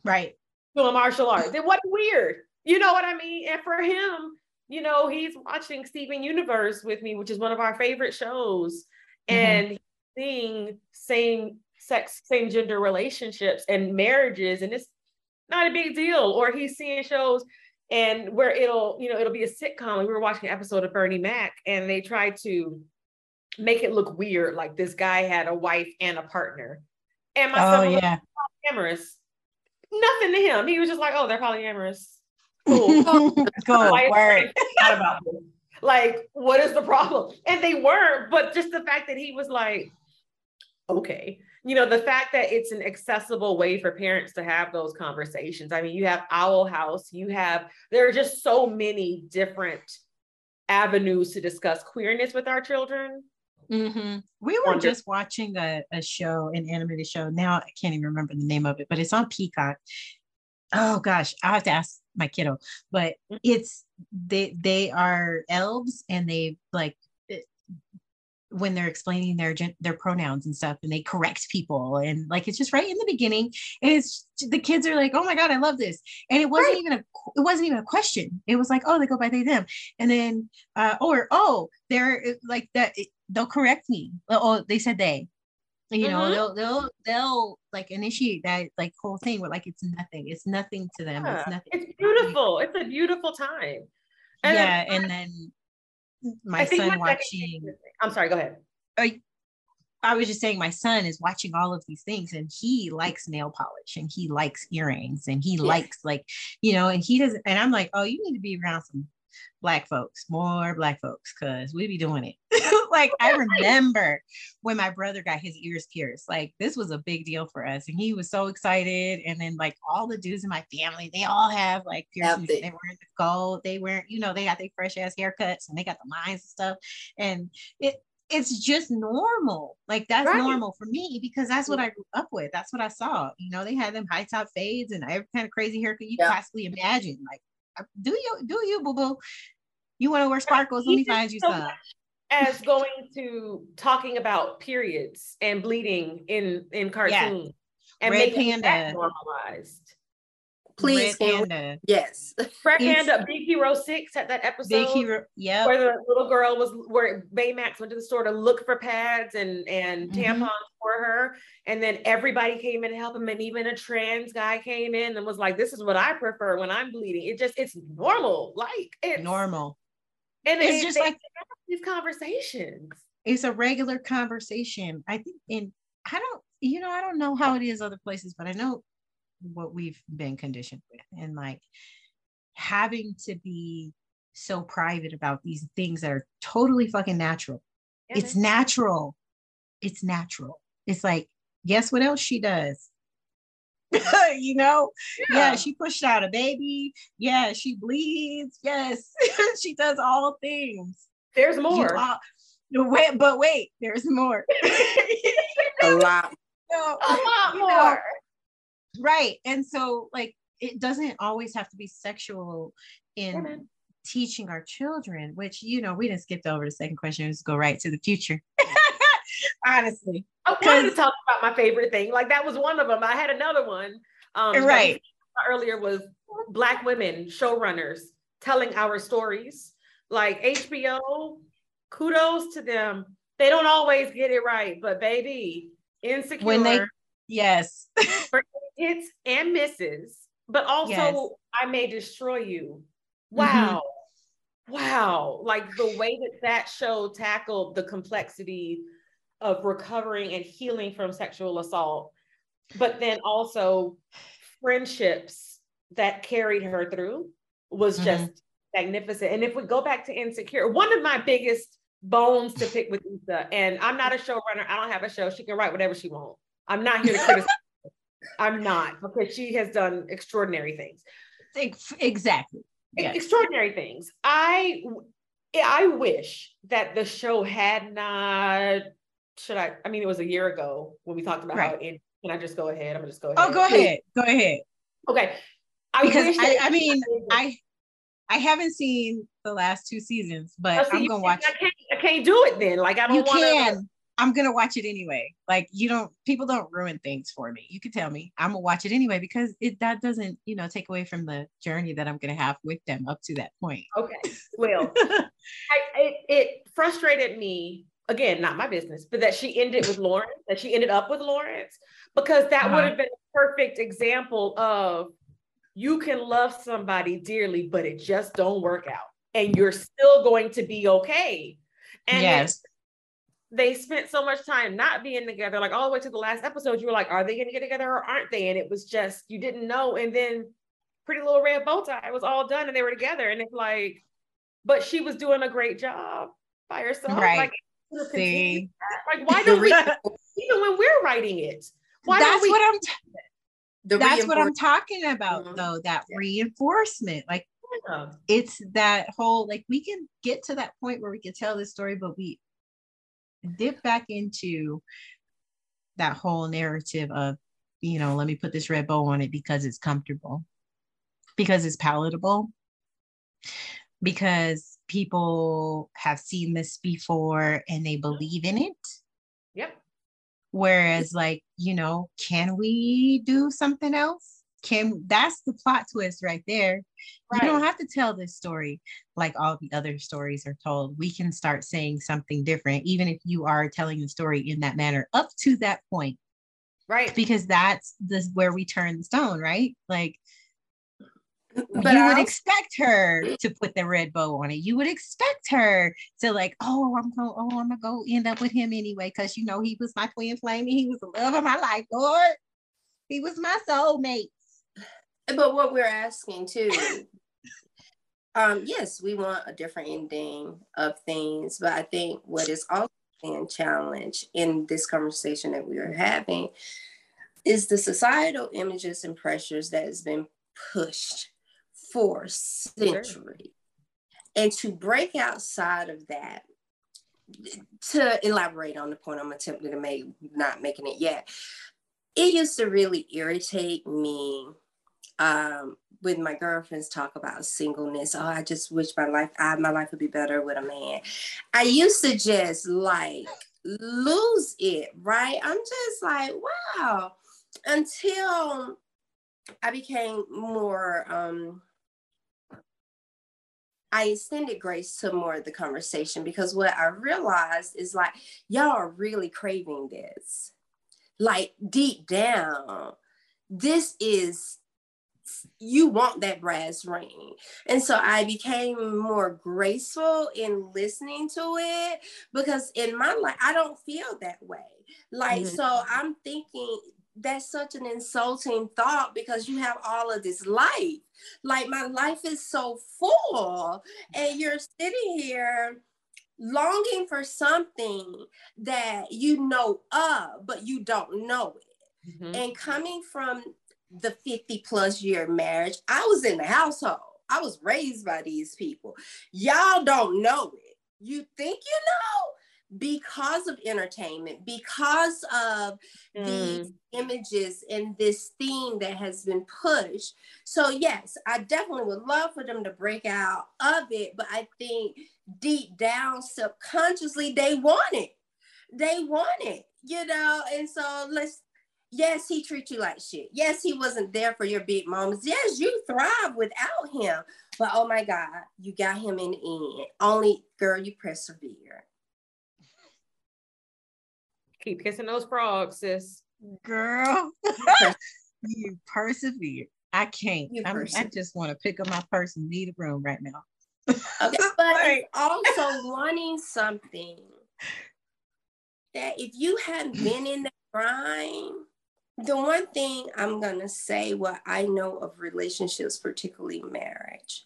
Right. Doing martial arts. It wasn't weird. You know what I mean? And for him, you know, he's watching Steven Universe with me, which is one of our favorite shows. Mm-hmm. And seeing same sex, same gender relationships and marriages, and it's not a big deal. Or he's seeing shows and where it'll, you know, it'll be a sitcom. We were watching an episode of Bernie Mac, and they tried to make it look weird, like this guy had a wife and a partner. And my oh, son was yeah. polyamorous. Nothing to him. He was just like, oh, they're polyamorous. Cool. cool. Word. Like, what is the problem? And they weren't, but just the fact that he was like, okay you know the fact that it's an accessible way for parents to have those conversations i mean you have owl house you have there are just so many different avenues to discuss queerness with our children mm-hmm. we were just watching a, a show an animated show now i can't even remember the name of it but it's on peacock oh gosh i have to ask my kiddo but mm-hmm. it's they they are elves and they like when they're explaining their their pronouns and stuff and they correct people and like it's just right in the beginning and it's the kids are like oh my god i love this. And it wasn't right. even a it wasn't even a question. It was like oh they go by they them. And then uh or oh they're like that they'll correct me. Oh they said they you know mm-hmm. they'll they'll they'll like initiate that like whole thing with like it's nothing it's nothing to them yeah. it's nothing it's beautiful it's a beautiful time and yeah and then my son watching. I'm sorry. Go ahead. I, I was just saying, my son is watching all of these things, and he likes nail polish, and he likes earrings, and he likes like, you know, and he doesn't. And I'm like, oh, you need to be around some black folks, more black folks, because we be doing it. like I remember when my brother got his ears pierced, like this was a big deal for us. And he was so excited. And then like all the dudes in my family, they all have like piercings. They weren't gold, they weren't, you know, they got their fresh ass haircuts and they got the lines and stuff. And it it's just normal. Like that's right. normal for me because that's what I grew up with. That's what I saw. You know, they had them high top fades and every kind of crazy haircut you yeah. possibly imagine. Like, do you do you boo boo? You want to wear sparkles? Let me find you some. As going to talking about periods and bleeding in in cartoons yeah. and Red making Panda. that normalized. Please, Panda. Yes. Red Panda, Big Hero Six had that episode. Big Hero, yeah. Where the little girl was, where Baymax went to the store to look for pads and and mm-hmm. tampons for her, and then everybody came in to help him, and even a trans guy came in and was like, "This is what I prefer when I'm bleeding." It just, it's normal, like it's normal, and it's just like these conversations. It's a regular conversation. I think, in I don't, you know, I don't know how it is other places, but I know what we've been conditioned with and like having to be so private about these things that are totally fucking natural. Yeah, it's natural. It's natural. It's like guess what else she does? You know? Yeah. yeah. she pushed out a baby. Yeah she bleeds. Yes she does all things. There's more. all, wait, but wait there's more. A lot. No, a lot more know, right. And so like it doesn't always have to be sexual in yeah, teaching our children which you know we didn't skip over the second question. Let's go right to the future. Honestly. I wanted to talk about my favorite thing. Like that was one of them. I had another one. Um right. earlier was black women showrunners telling our stories. Like hbo kudos to them. They don't always get it right but baby insecure when they yes hits and misses, but also yes. I may destroy you. Mm-hmm. Wow. Mm-hmm. Wow. Like the way that that show tackled the complexity of recovering and healing from sexual assault, but then also friendships that carried her through was mm-hmm. just magnificent. And if we go back to Insecure, one of my biggest bones to pick with Issa, and I'm not a showrunner, I don't have a show. She can write whatever she wants. I'm not here to criticize I'm not because she has done extraordinary things. Exactly. Yes. Extraordinary things. I I wish that the show had not should I I mean it was a year ago when we talked about right. how it can I just go ahead? I'm gonna just go oh, ahead. Oh go ahead. Go ahead. Okay. I because I, I mean I I haven't seen the last two seasons, but oh, I'm gonna watch. I can't, I can't do it then. Like I don't. You wanna, can. I'm gonna watch it anyway. Like you don't people don't ruin things for me. You can tell me. I'm gonna watch it anyway because it that doesn't, you know, take away from the journey that I'm gonna have with them up to that point. Okay. Well, I, it, it frustrated me again, not my business, but that she ended with Lawrence, that she ended up with Lawrence, because that uh-huh. would have been a perfect example of you can love somebody dearly, but it just don't work out. And you're still going to be okay. And yes they spent so much time not being together, like all the way to the last episode, you were like, are they gonna get together or aren't they? And it was just you didn't know. And then Pretty Little Red Bow Tie was all done and they were together. And it's like, but she was doing a great job by herself. Right. Like, See? like why do we even when we're writing it? Why that's we, what I'm t- that's what I'm talking about mm-hmm. though, that yeah. reinforcement. Like yeah. it's that whole like we can get to that point where we can tell this story, but we dip back into that whole narrative of, you know, let me put this red bow on it because it's comfortable, because it's palatable, because people have seen this before and they believe in it. Yep. Whereas, like, you know, can we do something else? Can that's the plot twist right there right. you don't have to tell this story like all the other stories are told we can start saying something different even if you are telling the story in that manner up to that point right because that's this where we turn the stone right like but you would expect her to put the red bow on it. You would expect her to like, oh, I'm going, oh, I'm gonna go end up with him anyway, because you know he was my twin flame and he was the love of my life, Lord. He was my soulmate. But what we're asking too Um, yes, we want a different ending of things, but I think what is also being challenged in this conversation that we are having is the societal images and pressures that has been pushed for centuries. Sure. And to break outside of that, to elaborate on the point I'm attempting to make, not making it yet, it used to really irritate me um, when my girlfriends talk about singleness. Oh, I just wish my life, I, my life would be better with a man. I used to just like lose it, right? I'm just like, wow. Until I became more um, I extended grace to more of the conversation because what I realized is like, y'all are really craving this. Like deep down, this is, you want that brass ring. And so I became more graceful in listening to it because in my life, I don't feel that way. Like, mm-hmm. so I'm thinking, that's such an insulting thought because you have all of this life. Like my life is so full, and you're sitting here longing for something that you know of, but you don't know it. Mm-hmm. And coming from the 50 plus year marriage, I was in the household. I was raised by these people. Y'all don't know it. You think you know, because of entertainment, because of mm. these images and this theme that has been pushed. So, yes, I definitely would love for them to break out of it, but I think deep down, subconsciously, they want it. They want it, you know? And so, let's yes, he treats you like shit. Yes, he wasn't there for your big moments. Yes, you thrive without him. But oh my God, you got him in the end. Only girl, you persevere. Keep kissing those frogs, sis. Girl, you persevere. I can't. I just want to pick up my purse and leave the room right now. okay, but also wanting something that if you hadn't been in that grind, the one thing I'm gonna say, what I know of relationships, particularly marriage,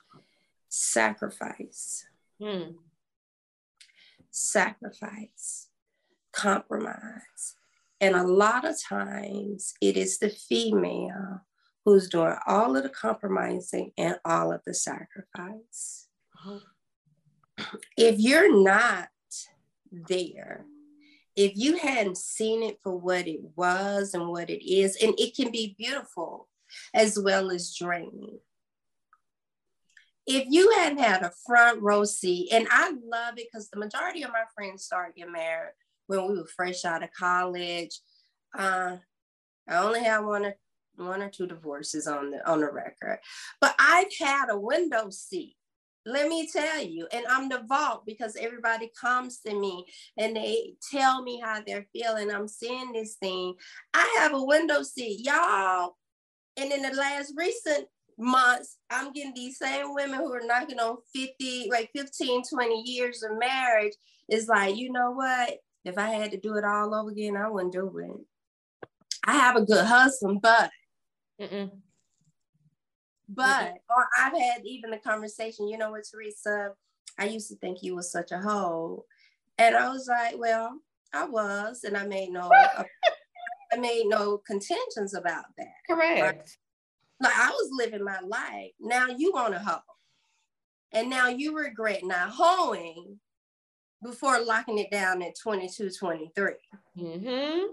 sacrifice. Hmm. Sacrifice compromise. And a lot of times it is the female who's doing all of the compromising and all of the sacrifice. If you're not there, if you hadn't seen it for what it was and what it is, and it can be beautiful as well as draining. If you hadn't had a front row seat, and I love it because the majority of my friends started getting married when we were fresh out of college. Uh, I only have one or one or two divorces on the on the record, but I've had a window seat. Let me tell you, and I'm the vault because everybody comes to me and they tell me how they're feeling. I'm seeing this thing. I have a window seat, y'all. And in the last recent months, I'm getting these same women who are knocking on 50, like 15, 20 years of marriage. Is like, you know what? If I had to do it all over again, I wouldn't do it. I have a good husband, but Mm-mm. But Mm-mm. or I've had even the conversation, you know what, Teresa, I used to think you was such a hoe. And I was like, well, I was, and I made no I made no contentions about that. Correct. Right? Like I was living my life. Now you want a hoe. And now you regret not hoeing before locking it down at 22, 23. Mm-hmm.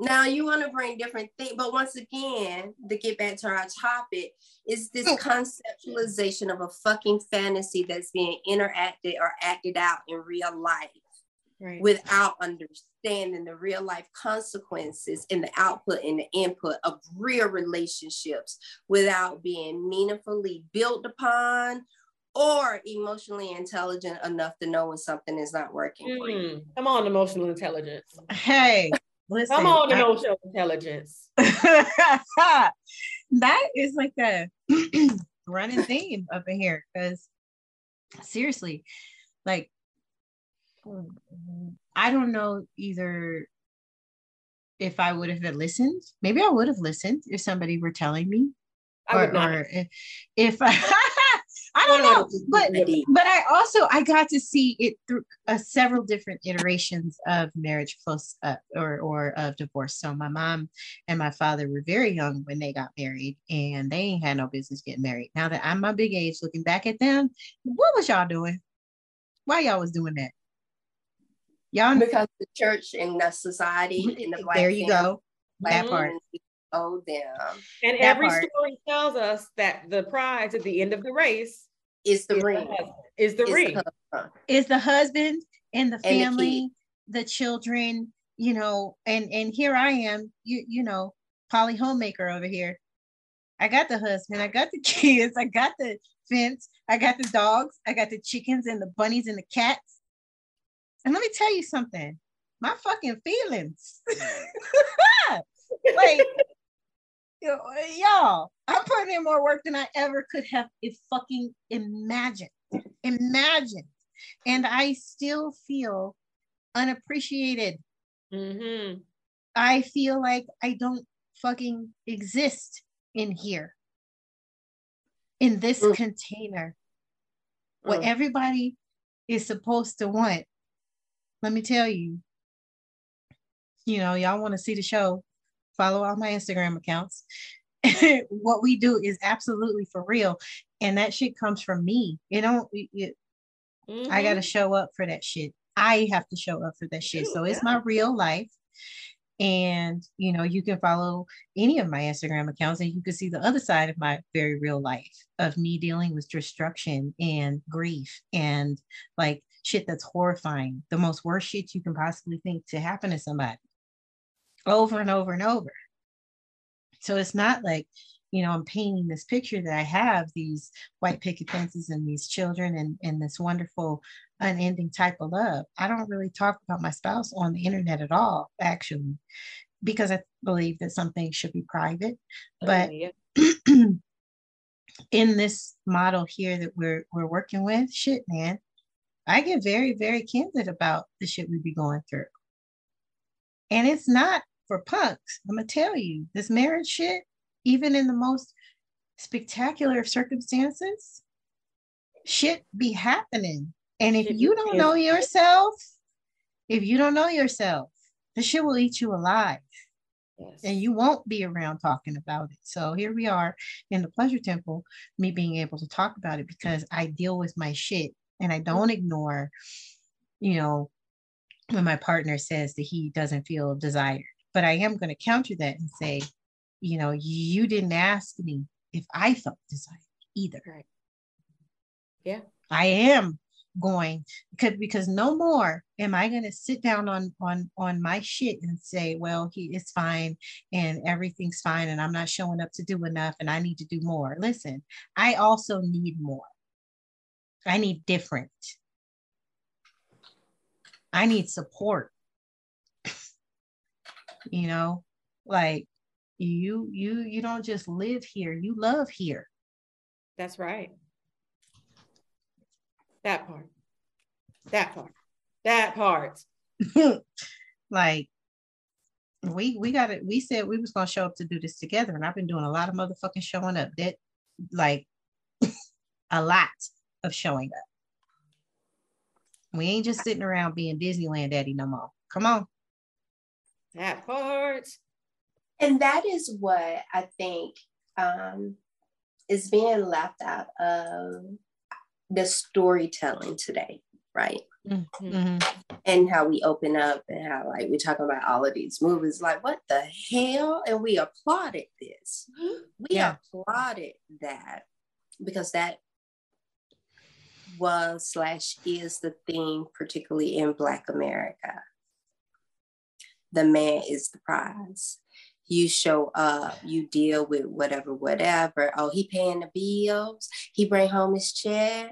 Now you want to bring different things, but once again, to get back to our topic, is this conceptualization of a fucking fantasy that's being interacted or acted out in real life right. without understanding the real life consequences and the output and the input of real relationships without being meaningfully built upon or emotionally intelligent enough to know when something is not working mm, for you. Come on, emotional intelligence. Hey, listen. Come on, emotional I, intelligence. that is like a running theme up in here because seriously, like I don't know either if I would have listened. Maybe I would have listened if somebody were telling me I would or. Or if I, I don't know, but but I also I got to see it through uh, several different iterations of marriage close uh, or or of divorce. So my mom and my father were very young when they got married, and they ain't had no business getting married. Now that I'm my big age, looking back at them, what was y'all doing? Why y'all was doing that? Y'all because the church and the society in the black there you family, go that part Oh, owe them. And that every part. story tells us that the prize at the end of the race is the is ring. The is the is ring. The is the husband and the family, and the, the, children, you know, and and here I am, you you know, poly homemaker over here. I got the husband, I got the kids, I got the fence, I got the dogs, I got the chickens and the bunnies and the cats. And let me tell you something, my fucking feelings. like y'all, I'm putting in more work than I ever could have if fucking imagined. Imagine. And I still feel unappreciated. Mm-hmm. I feel like I don't fucking exist in here, in this mm. container. What mm. everybody is supposed to want. Let me tell you, you know, y'all want to see the show, follow all my Instagram accounts. what we do is absolutely for real. And that shit comes from me. You know, it, mm-hmm. I got to show up for that shit. I have to show up for that shit. So it's my real life. And, you know, you can follow any of my Instagram accounts and you can see the other side of my very real life of me dealing with destruction and grief and like shit that's horrifying, the most worst shit you can possibly think to happen to somebody over and over and over. So it's not like, you know, I'm painting this picture that I have these white picket fences and these children and, and this wonderful unending type of love. I don't really talk about my spouse on the internet at all, actually, because I believe that some things should be private. Oh, but in this model here that we're we're working with, shit, man, I get very, very candid about the shit we be going through. And it's not for punks. I'm gonna tell you, this marriage shit, even in the most spectacular of circumstances, shit be happening. And if you don't know yourself, if you don't know yourself, the shit will eat you alive. Yes. And you won't be around talking about it. So here we are in the pleasure temple, me being able to talk about it because I deal with my shit and I don't ignore, you know, when my partner says that he doesn't feel desired. But I am going to counter that and say, you know, you didn't ask me if I felt desired either. Right. Yeah. I am going because because no more am I going to sit down on on on my shit and say, well, he is fine and everything's fine and I'm not showing up to do enough and I need to do more. Listen, I also need more. I need different. I need support you know like you you you don't just live here you love here. That's right. That part. That part. That part. Like we we got it we said we was gonna show up to do this together and i've been doing a lot of motherfucking showing up. That like a lot of showing up. We ain't just sitting around being disneyland daddy no more. Come on that part. And that is what I think um, is being left out of the storytelling today, right? Mm-hmm. And how we open up and how like we talk about all of these movies, like what the hell? And we applauded this. We yeah. applauded that because that was slash is the theme, particularly in Black America the man is the prize. You show up, you deal with whatever, whatever. Oh, he paying the bills. He bring home his check.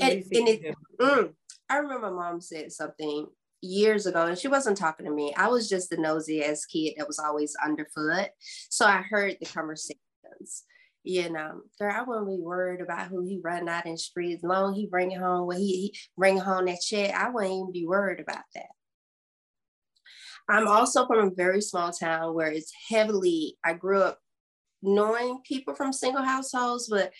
And, and it, mm, I remember mom said something years ago, and she wasn't talking to me. I was just the nosy ass kid that was always underfoot. So I heard the conversations. You know, girl, I wouldn't be worried about who he run out in the streets. Long he bring it home when he, he bring home that check, I wouldn't even be worried about that. I'm also from a very small town where it's heavily, I grew up knowing people from single households, but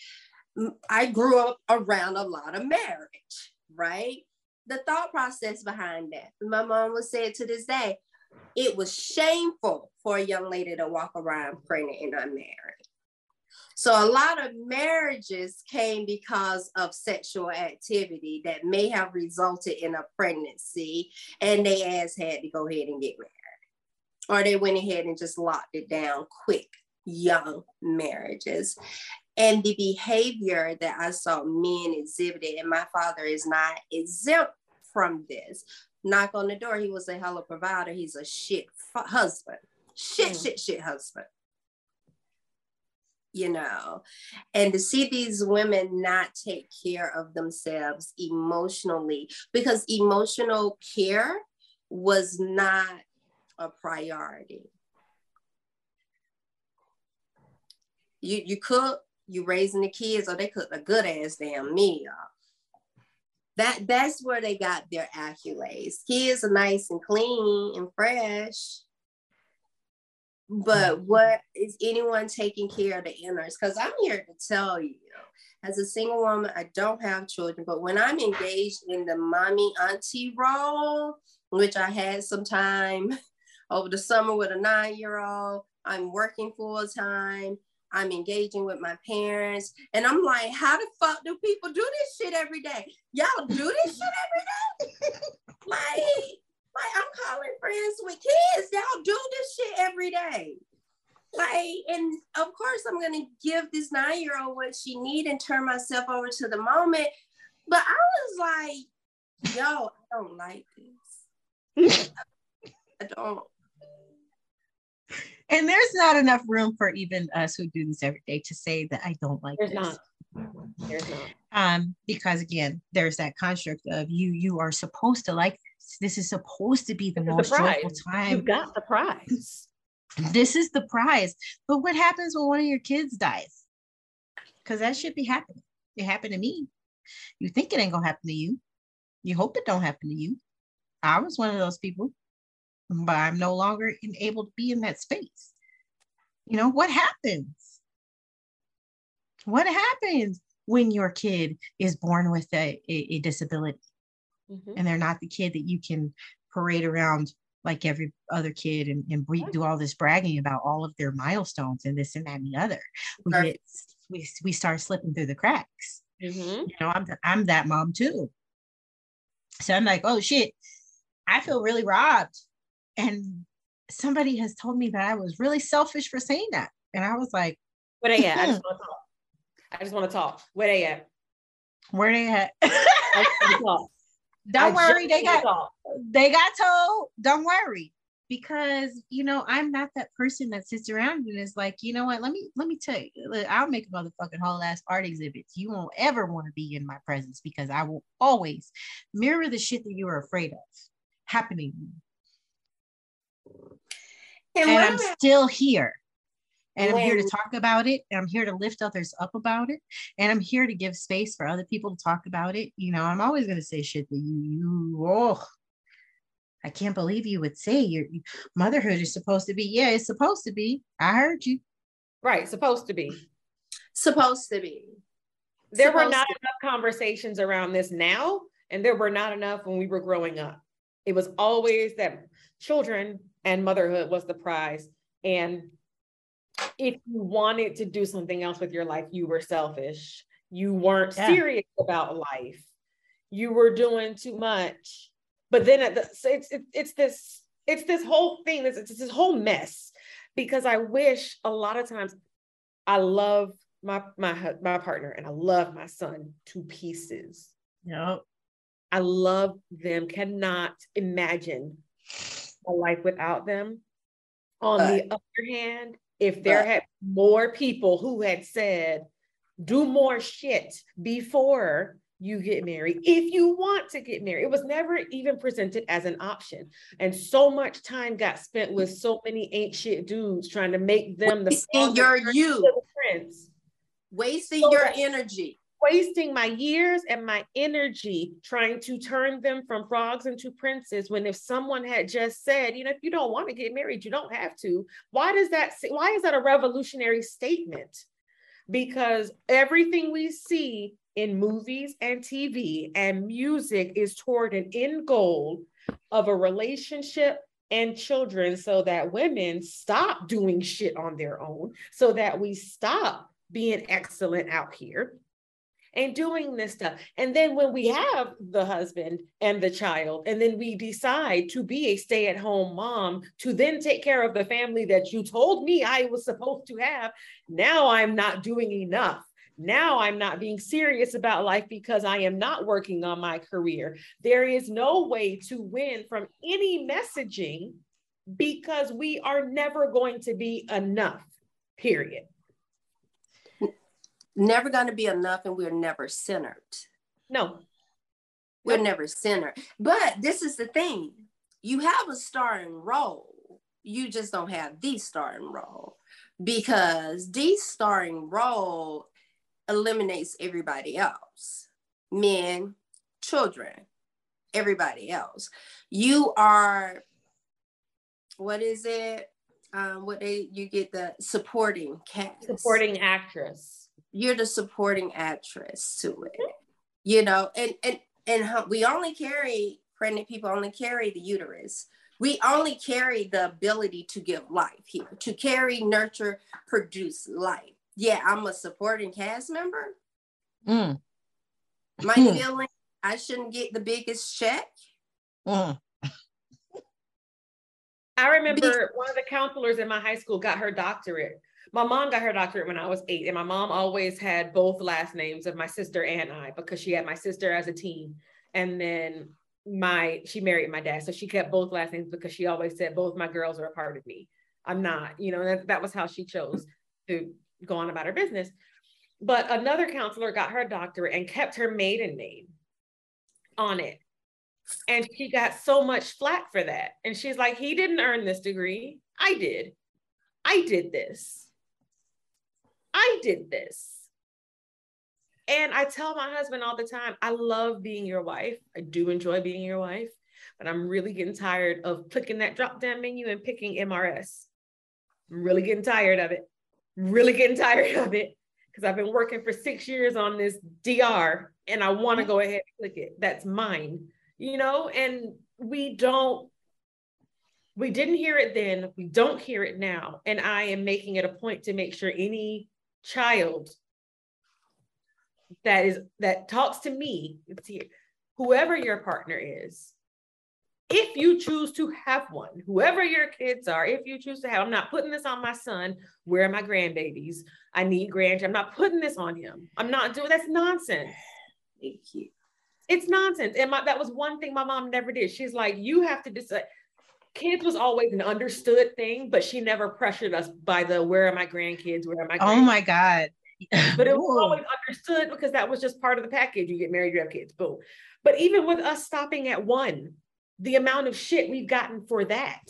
I grew up around a lot of marriage, right? The thought process behind that. My mom would say it to this day. It was shameful for a young lady to walk around pregnant and unmarried. So a lot of marriages came because of sexual activity that may have resulted in a pregnancy, and they ass had to go ahead and get married. Or they went ahead and just locked it down quick, young marriages. And the behavior that I saw men exhibited, and my father is not exempt from this. Knock on the door, he was a hella provider. He's a shit husband. Shit, mm. shit, shit husband you know, and to see these women not take care of themselves emotionally because emotional care was not a priority. You you cook, you raising the kids, or they cook a good ass damn meal. That that's where they got their accolades. Kids are nice and clean and fresh but what is anyone taking care of the inners? Because I'm here to tell you, as a single woman, I don't have children, but when I'm engaged in the mommy auntie role, which I had some time over the summer with a nine year old, I'm working full time. I'm engaging with my parents. And I'm like, how the fuck do people do this shit every day? Y'all do this shit every day? like, like I'm calling friends with kids. Y'all do this shit every day. Like, and of course I'm gonna give this nine-year-old what she need and turn myself over to the moment. But I was like, yo, I don't like this. I don't. And there's not enough room for even us who do this every day to say that I don't like there's this. Not. There's not. Um, because again, there's that construct of you, you are supposed to like this This is supposed to be the this most joyful time. You got the prize. This is the prize. But what happens when one of your kids dies? Because that should be happening. It happened to me. You think it ain't gonna happen to you. You hope it don't happen to you. I was one of those people, but I'm no longer able to be in that space. You know, what happens? What happens when your kid is born with a, a, a disability? mm-hmm. and they're not the kid that you can parade around like every other kid and, and we do all this bragging about all of their milestones and this and that and the other. We get, we, we start slipping through the cracks. Mm-hmm. You know, I'm I'm that mom too. So I'm like, oh shit, I feel really robbed. And somebody has told me that I was really selfish for saying that. And I was like, where they at? I just want to talk. I just want to talk. Where they at? Where they at? Don't I worry, they got thought. they got told. Don't worry, because you know I'm not that person that sits around and is like, you know what? Let me let me tell you, I'll make a motherfucking whole ass art exhibits. You won't ever want to be in my presence because I will always mirror the shit that you are afraid of happening. And, and I'm still here. And I'm here to talk about it. And I'm here to lift others up about it. And I'm here to give space for other people to talk about it. You know, I'm always going to say shit that you, you, oh, I can't believe you would say your motherhood is supposed to be. Yeah, it's supposed to be. I heard you. Right. Supposed to be. Supposed to be. There supposed were not enough conversations around this now, and there were not enough when we were growing up. It was always that children and motherhood was the prize. And if you wanted to do something else with your life, you were selfish. You weren't yeah. serious about life. You were doing too much. But then at the, it's, it's, it's this it's this whole thing. It's, it's this whole mess because I wish a lot of times I love my my my partner and I love my son to pieces. Yep. I love them. Cannot imagine a life without them. On the other hand, if there had more people who had said, do more shit before you get married if you want to get married. It was never even presented as an option. And so much time got spent with so many ain't shit dudes trying to make them the wasting your youth. Prince. Wasting so your that, energy. Wasting my years and my energy trying to turn them from frogs into princes when if someone had just said you know if you don't want to get married you don't have to why does that why is that a revolutionary statement? Because everything we see in movies and TV and music is toward an end goal of a relationship and children so that women stop doing shit on their own, so that we stop being excellent out here and doing this stuff. And then when we have the husband and the child, and then we decide to be a stay at home mom to then take care of the family that you told me I was supposed to have, now I'm not doing enough. Now I'm not being serious about life because I am not working on my career. There is no way to win from any messaging because we are never going to be enough, period never going to be enough and we're never centered. No. We're nope. never centered. But this is the thing you have a starring role, you just don't have the starring role because the starring role eliminates everybody else men, children, everybody else. You are, what is it? Um, what they you get the supporting cast, supporting actress you're the supporting actress to it you know and and and we only carry pregnant people only carry the uterus we only carry the ability to give life here to carry nurture produce life yeah i'm a supporting cast member mm. my mm. feeling i shouldn't get the biggest check mm. I remember one of the counselors in my high school got her doctorate my mom got her doctorate when I was eight, and my mom always had both last names of my sister and I because she had my sister as a teen, and then my she married my dad, so she kept both last names because she always said both my girls are a part of me. I'm not, you know, that, that was how she chose to go on about her business. But another counselor got her doctorate and kept her maiden name on it. And she got so much flack for that. And she's like, he didn't earn this degree. I did. I did this. I did this. And I tell my husband all the time, I love being your wife. I do enjoy being your wife, but I'm really getting tired of clicking that drop down menu and picking MRS. I'm really getting tired of it. Really getting tired of it because I've been working for six years on this DR and I want to go ahead and click it. That's mine, you know, and we don't we didn't hear it then we don't hear it now and i am making it a point to make sure any child that is that talks to me here whoever your partner is if you choose to have one whoever your kids are if you choose to have i'm not putting this on my son where are my grandbabies? I need grand i'm not putting this on him. I'm not doing that's nonsense. Thank you. It's nonsense. And my, that was one thing my mom never did. She's like you have to decide kids was always an understood thing, but she never pressured us by the where are my grandkids, where are my Oh my God. but it was always understood because that was just part of the package. You get married, you have kids, boom. But even with us stopping at one, the amount of shit we've gotten for that,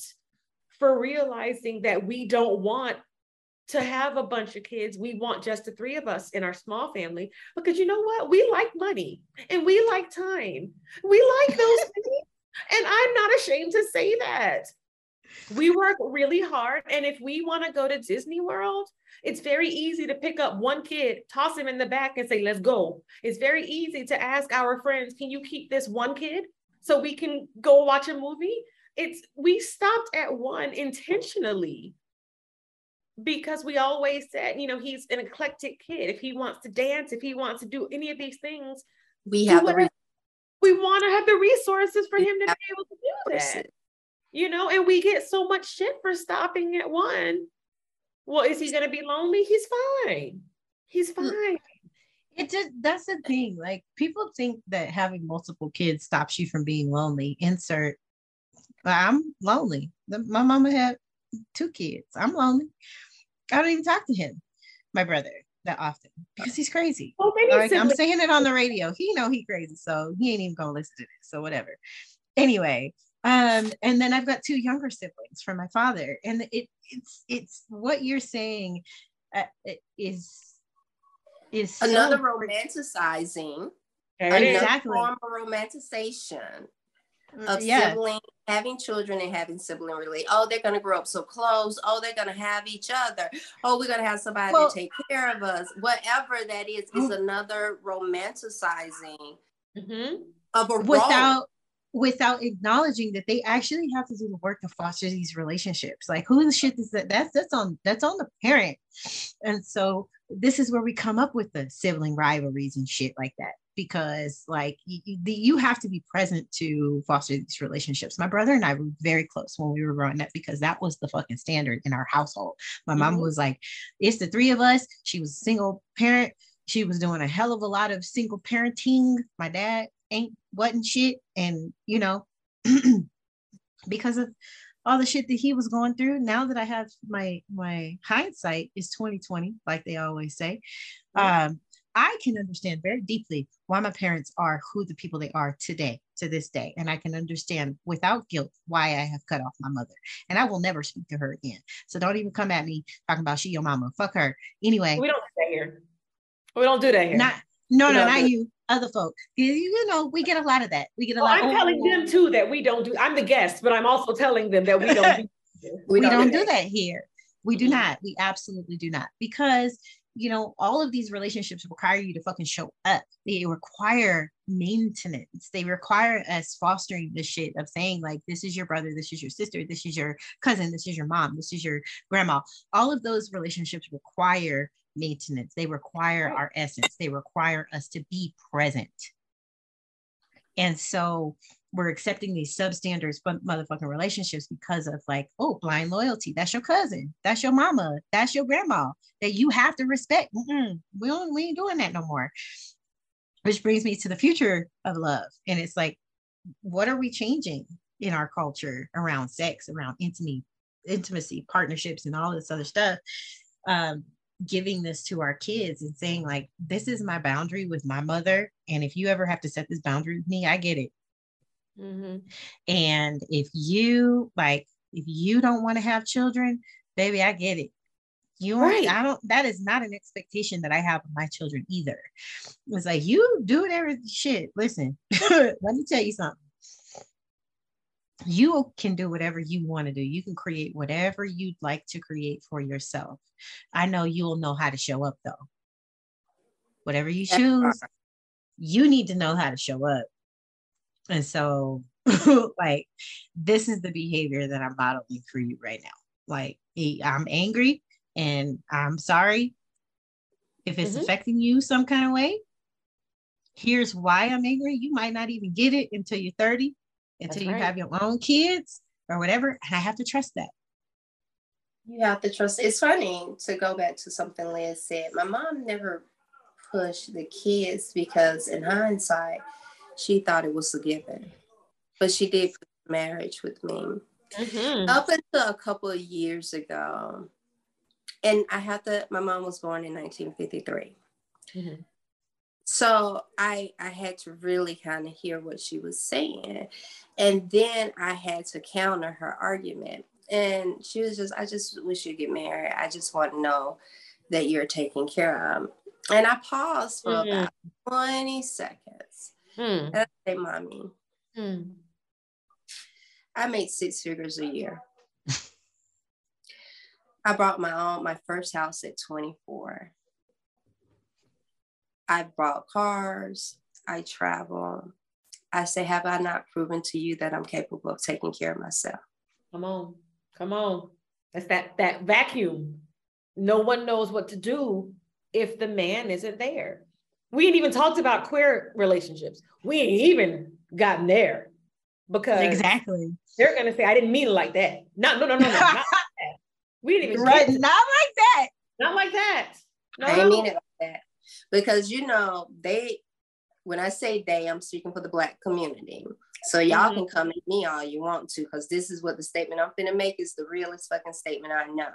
for realizing that we don't want to have a bunch of kids. We want just the three of us in our small family because you know what? We like money and we like time. We like those things. And I'm not ashamed to say that. We work really hard. And if we want to go to Disney World, it's very easy to pick up one kid, toss him in the back, and say, let's go. It's very easy to ask our friends, can you keep this one kid so we can go watch a movie? It's we stopped at one intentionally because we always said, you know, he's an eclectic kid. If he wants to dance, if he wants to do any of these things, we have the we want to have the resources for him to be able to do that. You know, and we get so much shit for stopping at one. Well, is he going to be lonely? He's fine. He's mm. fine. It just that's the thing. Like people think that having multiple kids stops you from being lonely. Insert. I'm lonely. My mama had two kids. I'm lonely. I don't even talk to him, my brother that often because he's crazy. Like, I'm saying it on the radio. He know he crazy, so he ain't even gonna listen to this. So whatever. Anyway, um, and then I've got two younger siblings from my father, and it it's it's what you're saying uh, is is another so romanticizing, another form of romanticization of yeah. sibling having children and having sibling relate. Oh, they're gonna grow up so close. Oh, they're gonna have each other. Oh, we're gonna have somebody well, to take care of us. Whatever that is, is mm. another romanticizing mm-hmm. of a without role. without acknowledging that they actually have to do the work to foster these relationships. Like who the shit is that? That's that's on that's on the parent. And so this is where we come up with the sibling rivalries and shit like that because like you, you have to be present to foster these relationships. My brother and I were very close when we were growing up because that was the fucking standard in our household. My mm-hmm. mom was like, it's the three of us. She was a single parent. She was doing a hell of a lot of single parenting. My dad ain't wasn't shit. And you know, because of all the shit that he was going through, now that I have my my hindsight is 2020, like they always say. Um, I can understand very deeply why my parents are who the people they are today, to this day. And I can understand without guilt why I have cut off my mother. And I will never speak to her again. So don't even come at me talking about she your mama. Fuck her. Anyway. We don't say here. We don't do that here. Not no, no, not you. Other folk. You, you know, we get a lot of that. We get a well, lot. I'm telling them too that we don't do. I'm the guest, but I'm also telling them that we don't do. we, we don't, don't do that. that here. We do mm-hmm. not. We absolutely do not. Because you know, all of these relationships require you to fucking show up. They require maintenance. They require us fostering the shit of saying, like, this is your brother, this is your sister, this is your cousin, this is your mom, this is your grandma. All of those relationships require maintenance. They require our essence. They require us to be present. And so we're accepting these substandards but motherfucking relationships because of like, oh, blind loyalty. That's your cousin. That's your mama. That's your grandma that you have to respect. Mm-mm, we don't, we ain't doing that no more. Which brings me to the future of love. And it's like, what are we changing in our culture around sex, around intimacy, intimacy, partnerships, and all this other stuff? Um, giving this to our kids and saying like this is my boundary with my mother and if you ever have to set this boundary with me i get it Mm-hmm. And if you like, if you don't want to have children, baby, I get it. You right. I don't, that is not an expectation that I have of my children either. It's like, you do whatever shit. Listen, let me tell you something. You can do whatever you want to do. You can create whatever you'd like to create for yourself. I know you'll know how to show up though. Whatever you choose, you need to know how to show up. And so, like, this is the behavior that I'm modeling for you right now. Like, I'm angry and I'm sorry if it's mm-hmm. affecting you some kind of way. Here's why I'm angry. You might not even get it until you're 30, until you have your own kids or whatever. And I have to trust that. You have to trust. It's funny to go back to something Liz said. My mom never pushed the kids because, in hindsight, she thought it was a given. But she did marriage with me. Mm-hmm. Up until a couple of years ago. And I had to, my mom was born in 1953. Mm-hmm. So I I had to really kind of hear what she was saying. And then I had to counter her argument. And she was just, I just wish you'd get married. I just want to know that you're taken care of. And I paused for mm-hmm. about 20 seconds. I say, mommy, hmm. I made six figures a year. I bought my own my first house at 24. I bought cars. I travel. I say, have I not proven to you that I'm capable of taking care of myself? Come on, come on. That's that that vacuum. No one knows what to do if the man isn't there. We ain't even talked about queer relationships. We ain't even gotten there because exactly they're gonna say I didn't mean it like that. No, no, no, no, no. not like that. We didn't even right, not like that. Not like that. No. I didn't mean it like that because you know they. When I say they, I'm speaking for the black community. So y'all mm-hmm. can come at me all you want to, because this is what the statement I'm gonna make is the realest fucking statement I know.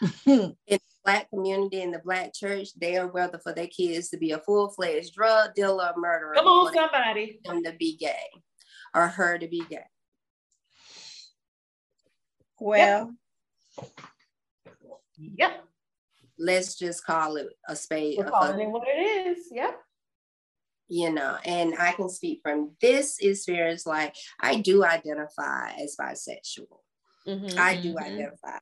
in the black community in the black church, they are rather for their kids to be a full-fledged drug dealer, murderer. Come on, somebody. Them to be gay or her to be gay. Well, yep. let's just call it a spade. We're calling it what it is. Yep. You know, and I can speak from this experience. Like I do identify as bisexual. Mm-hmm, I do mm-hmm. identify.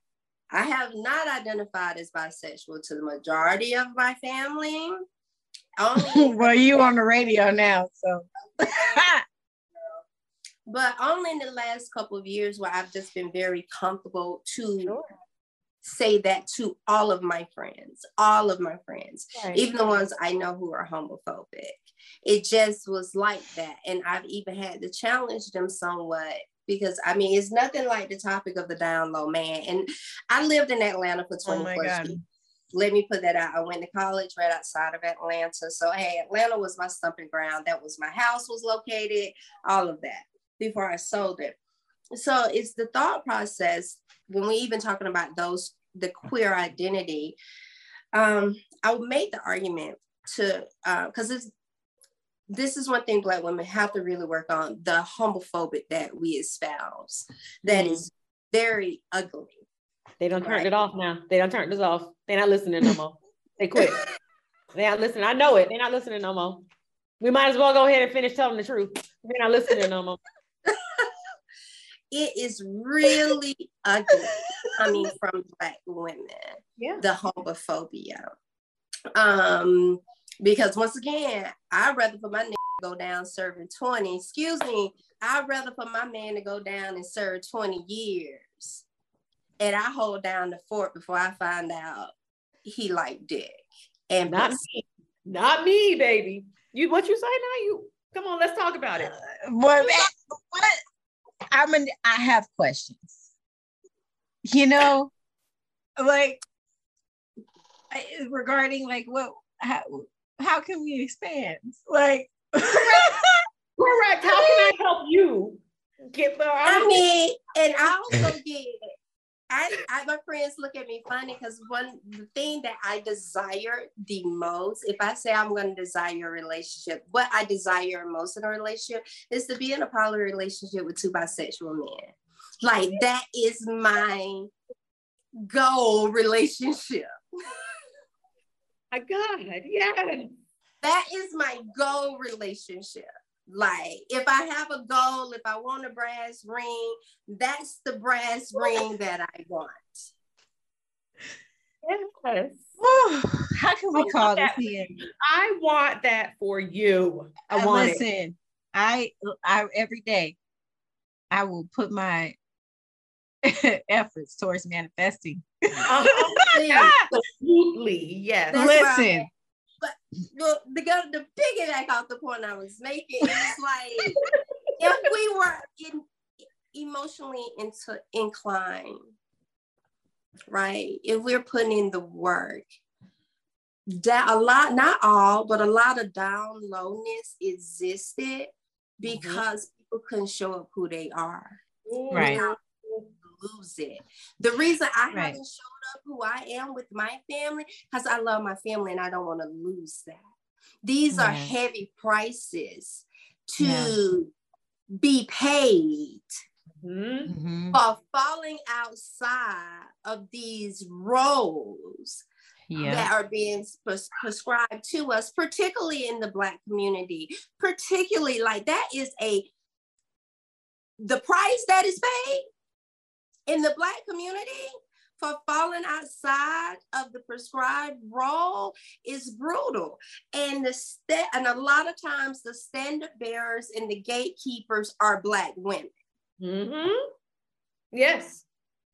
I have not identified as bisexual to the majority of my family. Only well, you on the radio now, so. but only in the last couple of years where I've just been very comfortable to sure. Say that to all of my friends, all of my friends, right. even the ones I know who are homophobic. It just was like that. And I've even had to challenge them somewhat because I mean, it's nothing like the topic of the down low man. And I lived in Atlanta for 24 oh years. Let me put that out. I went to college right outside of Atlanta. So, hey, Atlanta was my stumping ground. That was my house was located, all of that before I sold it. So it's the thought process when we even talking about those the queer identity. Um, I made the argument to uh because uh, it's this is one thing black women have to really work on the homophobic that we espouse That mm-hmm. is very ugly. They don't turn right. it off now. They don't turn this off. They're not listening no more. They quit. They're not listening. I know it. They're not listening no more. We might as well go ahead and finish telling the truth. They're not listening no more it is really ugly coming from black women yeah the homophobia um because once again, I'd rather for my nigga go down serving 20. Excuse me, I'd rather for my man to go down and serve 20 years. And I hold down the fort before I find out he like dick. And not me. Not me, baby. You what you say now? You come on, let's talk about it. Uh, what, what I'm an, I have questions. You know, like regarding like what how, how can we expand? Like, correct. How can I help you get the? I mean, and I also get. I, I my friends look at me funny because one the thing that I desire the most, if I say I'm going to desire a relationship, what I desire most in a relationship is to be in a poly relationship with two bisexual men. Like that is my goal relationship. my God, yeah. That is my goal relationship. Like if I have a goal, if I want a brass ring, that's the brass ring that I want. Yes. How can we I call this here? I want that for you. I uh, want listen, it. I I every day I will put my efforts towards manifesting. Absolutely, yes. That's Listen. But the, the the piggyback off the point I was making is like if we were in, emotionally into inclined, right? If we're putting in the work, that a lot, not all, but a lot of down lowness existed mm-hmm. because mm-hmm. people couldn't show up who they are. Right lose it. The reason I right. haven't showed up who I am with my family, because I love my family and I don't want to lose that. These are heavy prices to yeah. be paid mm-hmm. for falling outside of these roles yeah. that are being pres- prescribed to us, particularly in the Black community. Particularly, like that is a the price that is paid in the Black community for falling outside of the prescribed role is brutal. And the st- and a lot of times the standard bearers and the gatekeepers are Black women. Mm-hmm. Yes,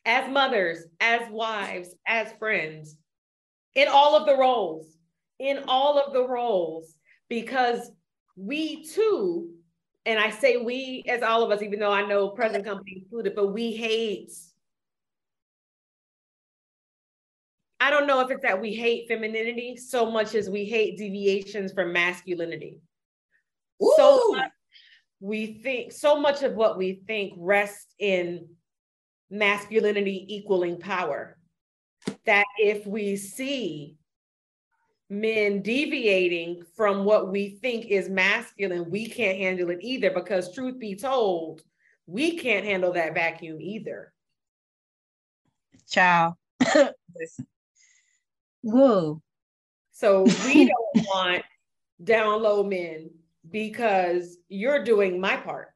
as mothers, as wives, as friends, in all of the roles, in all of the roles, because we too and I say we as all of us, even though I know present company included, but we hate. I don't know if it's that we hate femininity so much as we hate deviations from masculinity. Ooh. So we think so much of what we think rests in masculinity equaling power. That if we see men deviating from what we think is masculine, we can't handle it either because, truth be told, we can't handle that vacuum either. Child, listen, Whoa. So we don't want down low men because you're doing my part.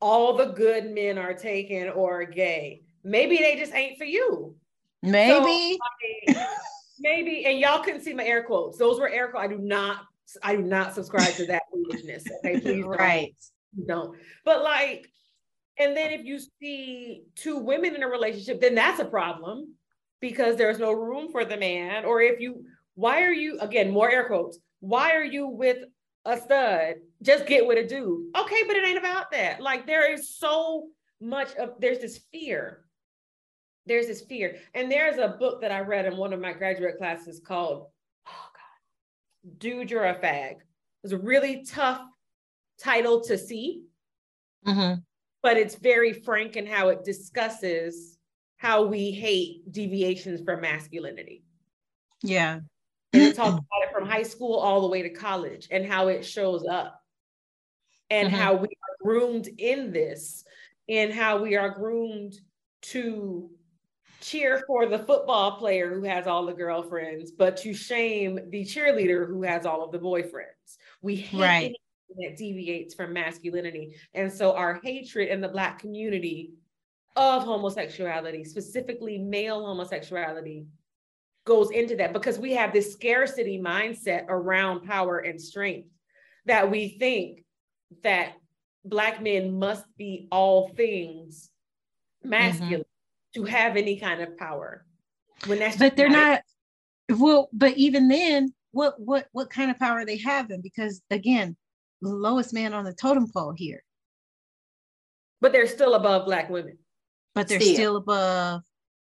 All the good men are taken or gay. Maybe they just ain't for you. Maybe. So, maybe, and y'all couldn't see my air quotes. Those were air quotes. I do not, I do not subscribe to that foolishness. Okay, please right. Don't. don't. But like, and then if you see two women in a relationship, then that's a problem because there's no room for the man. Or if you, why are you again more air quotes? Why are you with a stud? Just get with a dude. Okay, but it ain't about that. Like there is so much of there's this fear there's this fear. And there's a book that I read in one of my graduate classes called, oh God, Dude, You're a Fag. It's a really tough title to see, mm-hmm. but it's very frank in how it discusses how we hate deviations from masculinity. Yeah. And it talks about it from high school all the way to college and how it shows up and mm-hmm. how we are groomed in this and how we are groomed to cheer for the football player who has all the girlfriends, but to shame the cheerleader who has all of the boyfriends. We hate right. that deviates from masculinity. And so our hatred in the Black community of homosexuality, specifically male homosexuality, goes into that because we have this scarcity mindset around power and strength that we think that Black men must be all things masculine. Mm-hmm to have any kind of power. When that's but they're not well but even then what what what kind of power are they having because again the lowest man on the totem pole here. But they're still above black women. But they're still, still above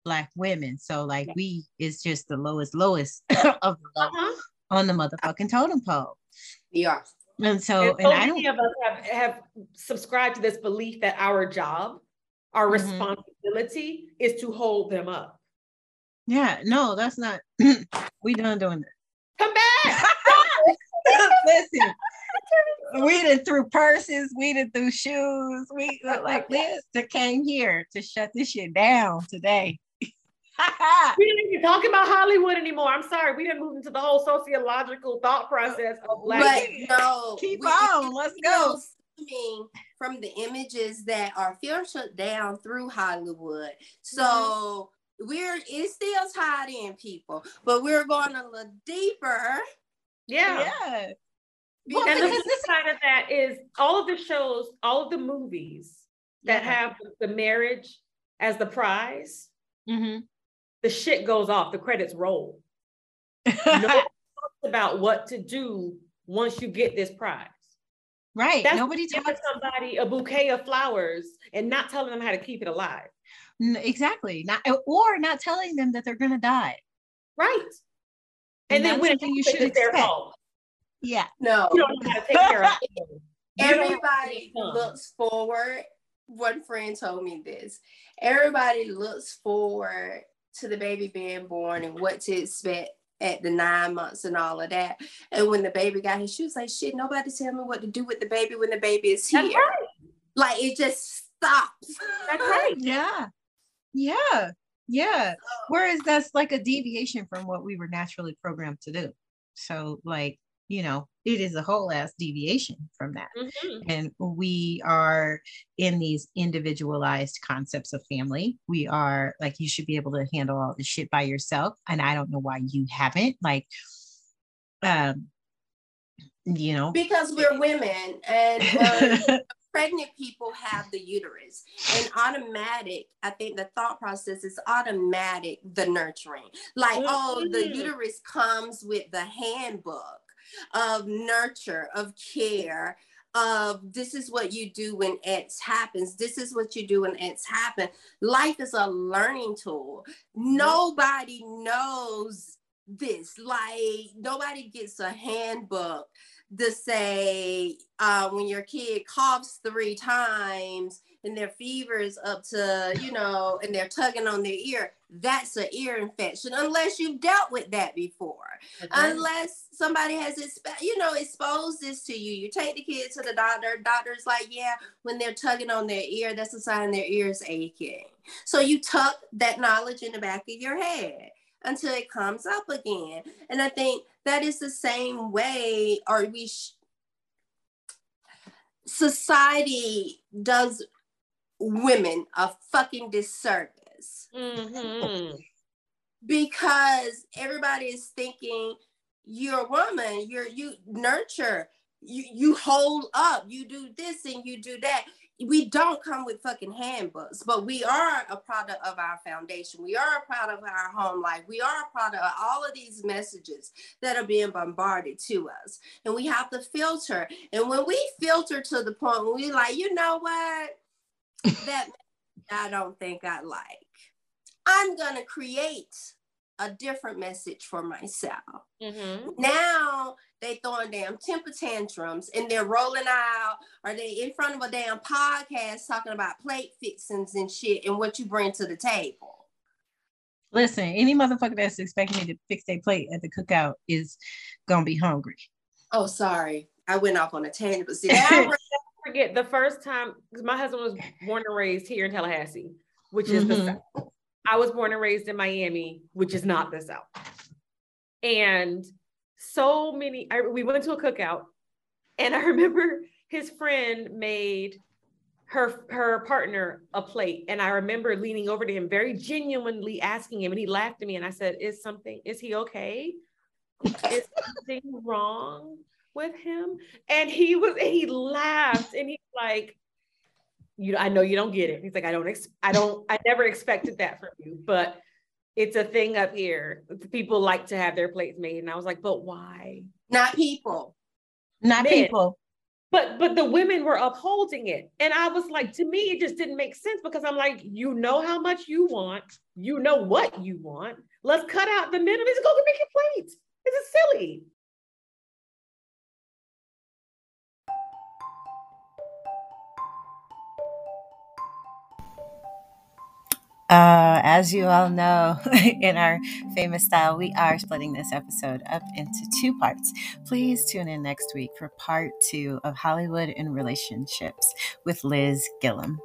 black women. So like yeah. we is just the lowest lowest of the low uh-huh. on the motherfucking totem pole. Yeah and so and, and I don't, of us have, have subscribed to this belief that our job our mm-hmm. responsibility is to hold them up. Yeah, no, that's not. we done doing that. Come back. Listen, we did through purses, we did through shoes. We like this that came here to shut this shit down today. we didn't even talk about Hollywood anymore. I'm sorry, we didn't move into the whole sociological thought process of black. No, keep we, on. Let's go from the images that are filtered down through Hollywood. So mm-hmm. we're it's still tied in, people, but we're going a little deeper. Yeah. Yeah. Well, and the flip side of that is all of the shows, all of the movies that yeah. have the marriage as the prize, mm-hmm. the shit goes off, the credits roll. no about what to do once you get this prize. Right. That's Nobody tells somebody a bouquet of flowers and not telling them how to keep it alive. Exactly. Not eh, or not telling them that they're gonna die. Right. And, and then when you should it's their fault. Yeah. No. You don't know how to take care of it. Everybody looks forward. One friend told me this. Everybody looks forward to the baby being born and what to expect at the nine months and all of that. And when the baby got here, she was like, shit, nobody tell me what to do with the baby when the baby is here. Right. Like it just stops. That's right. yeah. Yeah. Yeah. Whereas that's like a deviation from what we were naturally programmed to do. So like you know, it is a whole ass deviation from that. Mm-hmm. And we are in these individualized concepts of family. We are like, you should be able to handle all the shit by yourself. And I don't know why you haven't. Like, um, you know, because we're women and um, pregnant people have the uterus and automatic i think the thought process is automatic the nurturing like mm-hmm. oh the mm-hmm. uterus comes with the handbook of nurture, of care, of this is what you do when X happens. This is what you do when X happen. Life is a learning tool. Nobody knows this. Like nobody gets a handbook to say uh, when your kid coughs three times and their fever is up to, you know, and they're tugging on their ear, that's an ear infection, unless you've dealt with that before. Okay. Unless somebody has, exp- you know, exposed this to you. You take the kid to the doctor, doctor's like, yeah, when they're tugging on their ear, that's a sign their ear is aching. So you tuck that knowledge in the back of your head. until it comes up again. And I think that is the same way, or we, sh- society does women a fucking disservice. Mm-hmm. because everybody is thinking you're a woman, you're you nurture, you you hold up, you do this and you do that we don't come with fucking handbooks, but we are a product of our foundation. We are a product of our home life. We are a product of all of these messages that are being bombarded to us. And we have to filter. And when we filter to the point where we like, you know what? That I don't think I like. I'm gonna create a different message for myself. Mm-hmm. Now they throwing damn temper tantrums and they're rolling out or they in front of a damn podcast talking about plate fixings and shit and what you bring to the table. Listen, any motherfucker that's expecting me to fix their plate at the cookout is gonna be hungry. Oh, sorry. I went off on a tangent, but see, forget the first time because my husband was born and raised here in Tallahassee, which is mm-hmm. the South. I was born and raised in Miami, which is not the South. And so many, I, we went to a cookout and I remember his friend made her her partner a plate and i remember leaning over to him very genuinely asking him and he laughed at me and i said is something is he okay is something wrong with him and he was and he laughed and he's like you know, I know you don't get it. He's like, I don't ex- I don't I never expected that from you, but it's a thing up here. People like to have their plates made. And I was like, but why? Not people. Not Men. people. But but the women were upholding it. And I was like, to me, it just didn't make sense because I'm like, you know how much you want, you know what you want. Let's cut out the middle. Let's go make your plates. This is silly. Uh, as you all know, in our famous style, we are splitting this episode up into two parts. Please tune in next week for part two of Hollywood and Relationships with Liz Gilliam.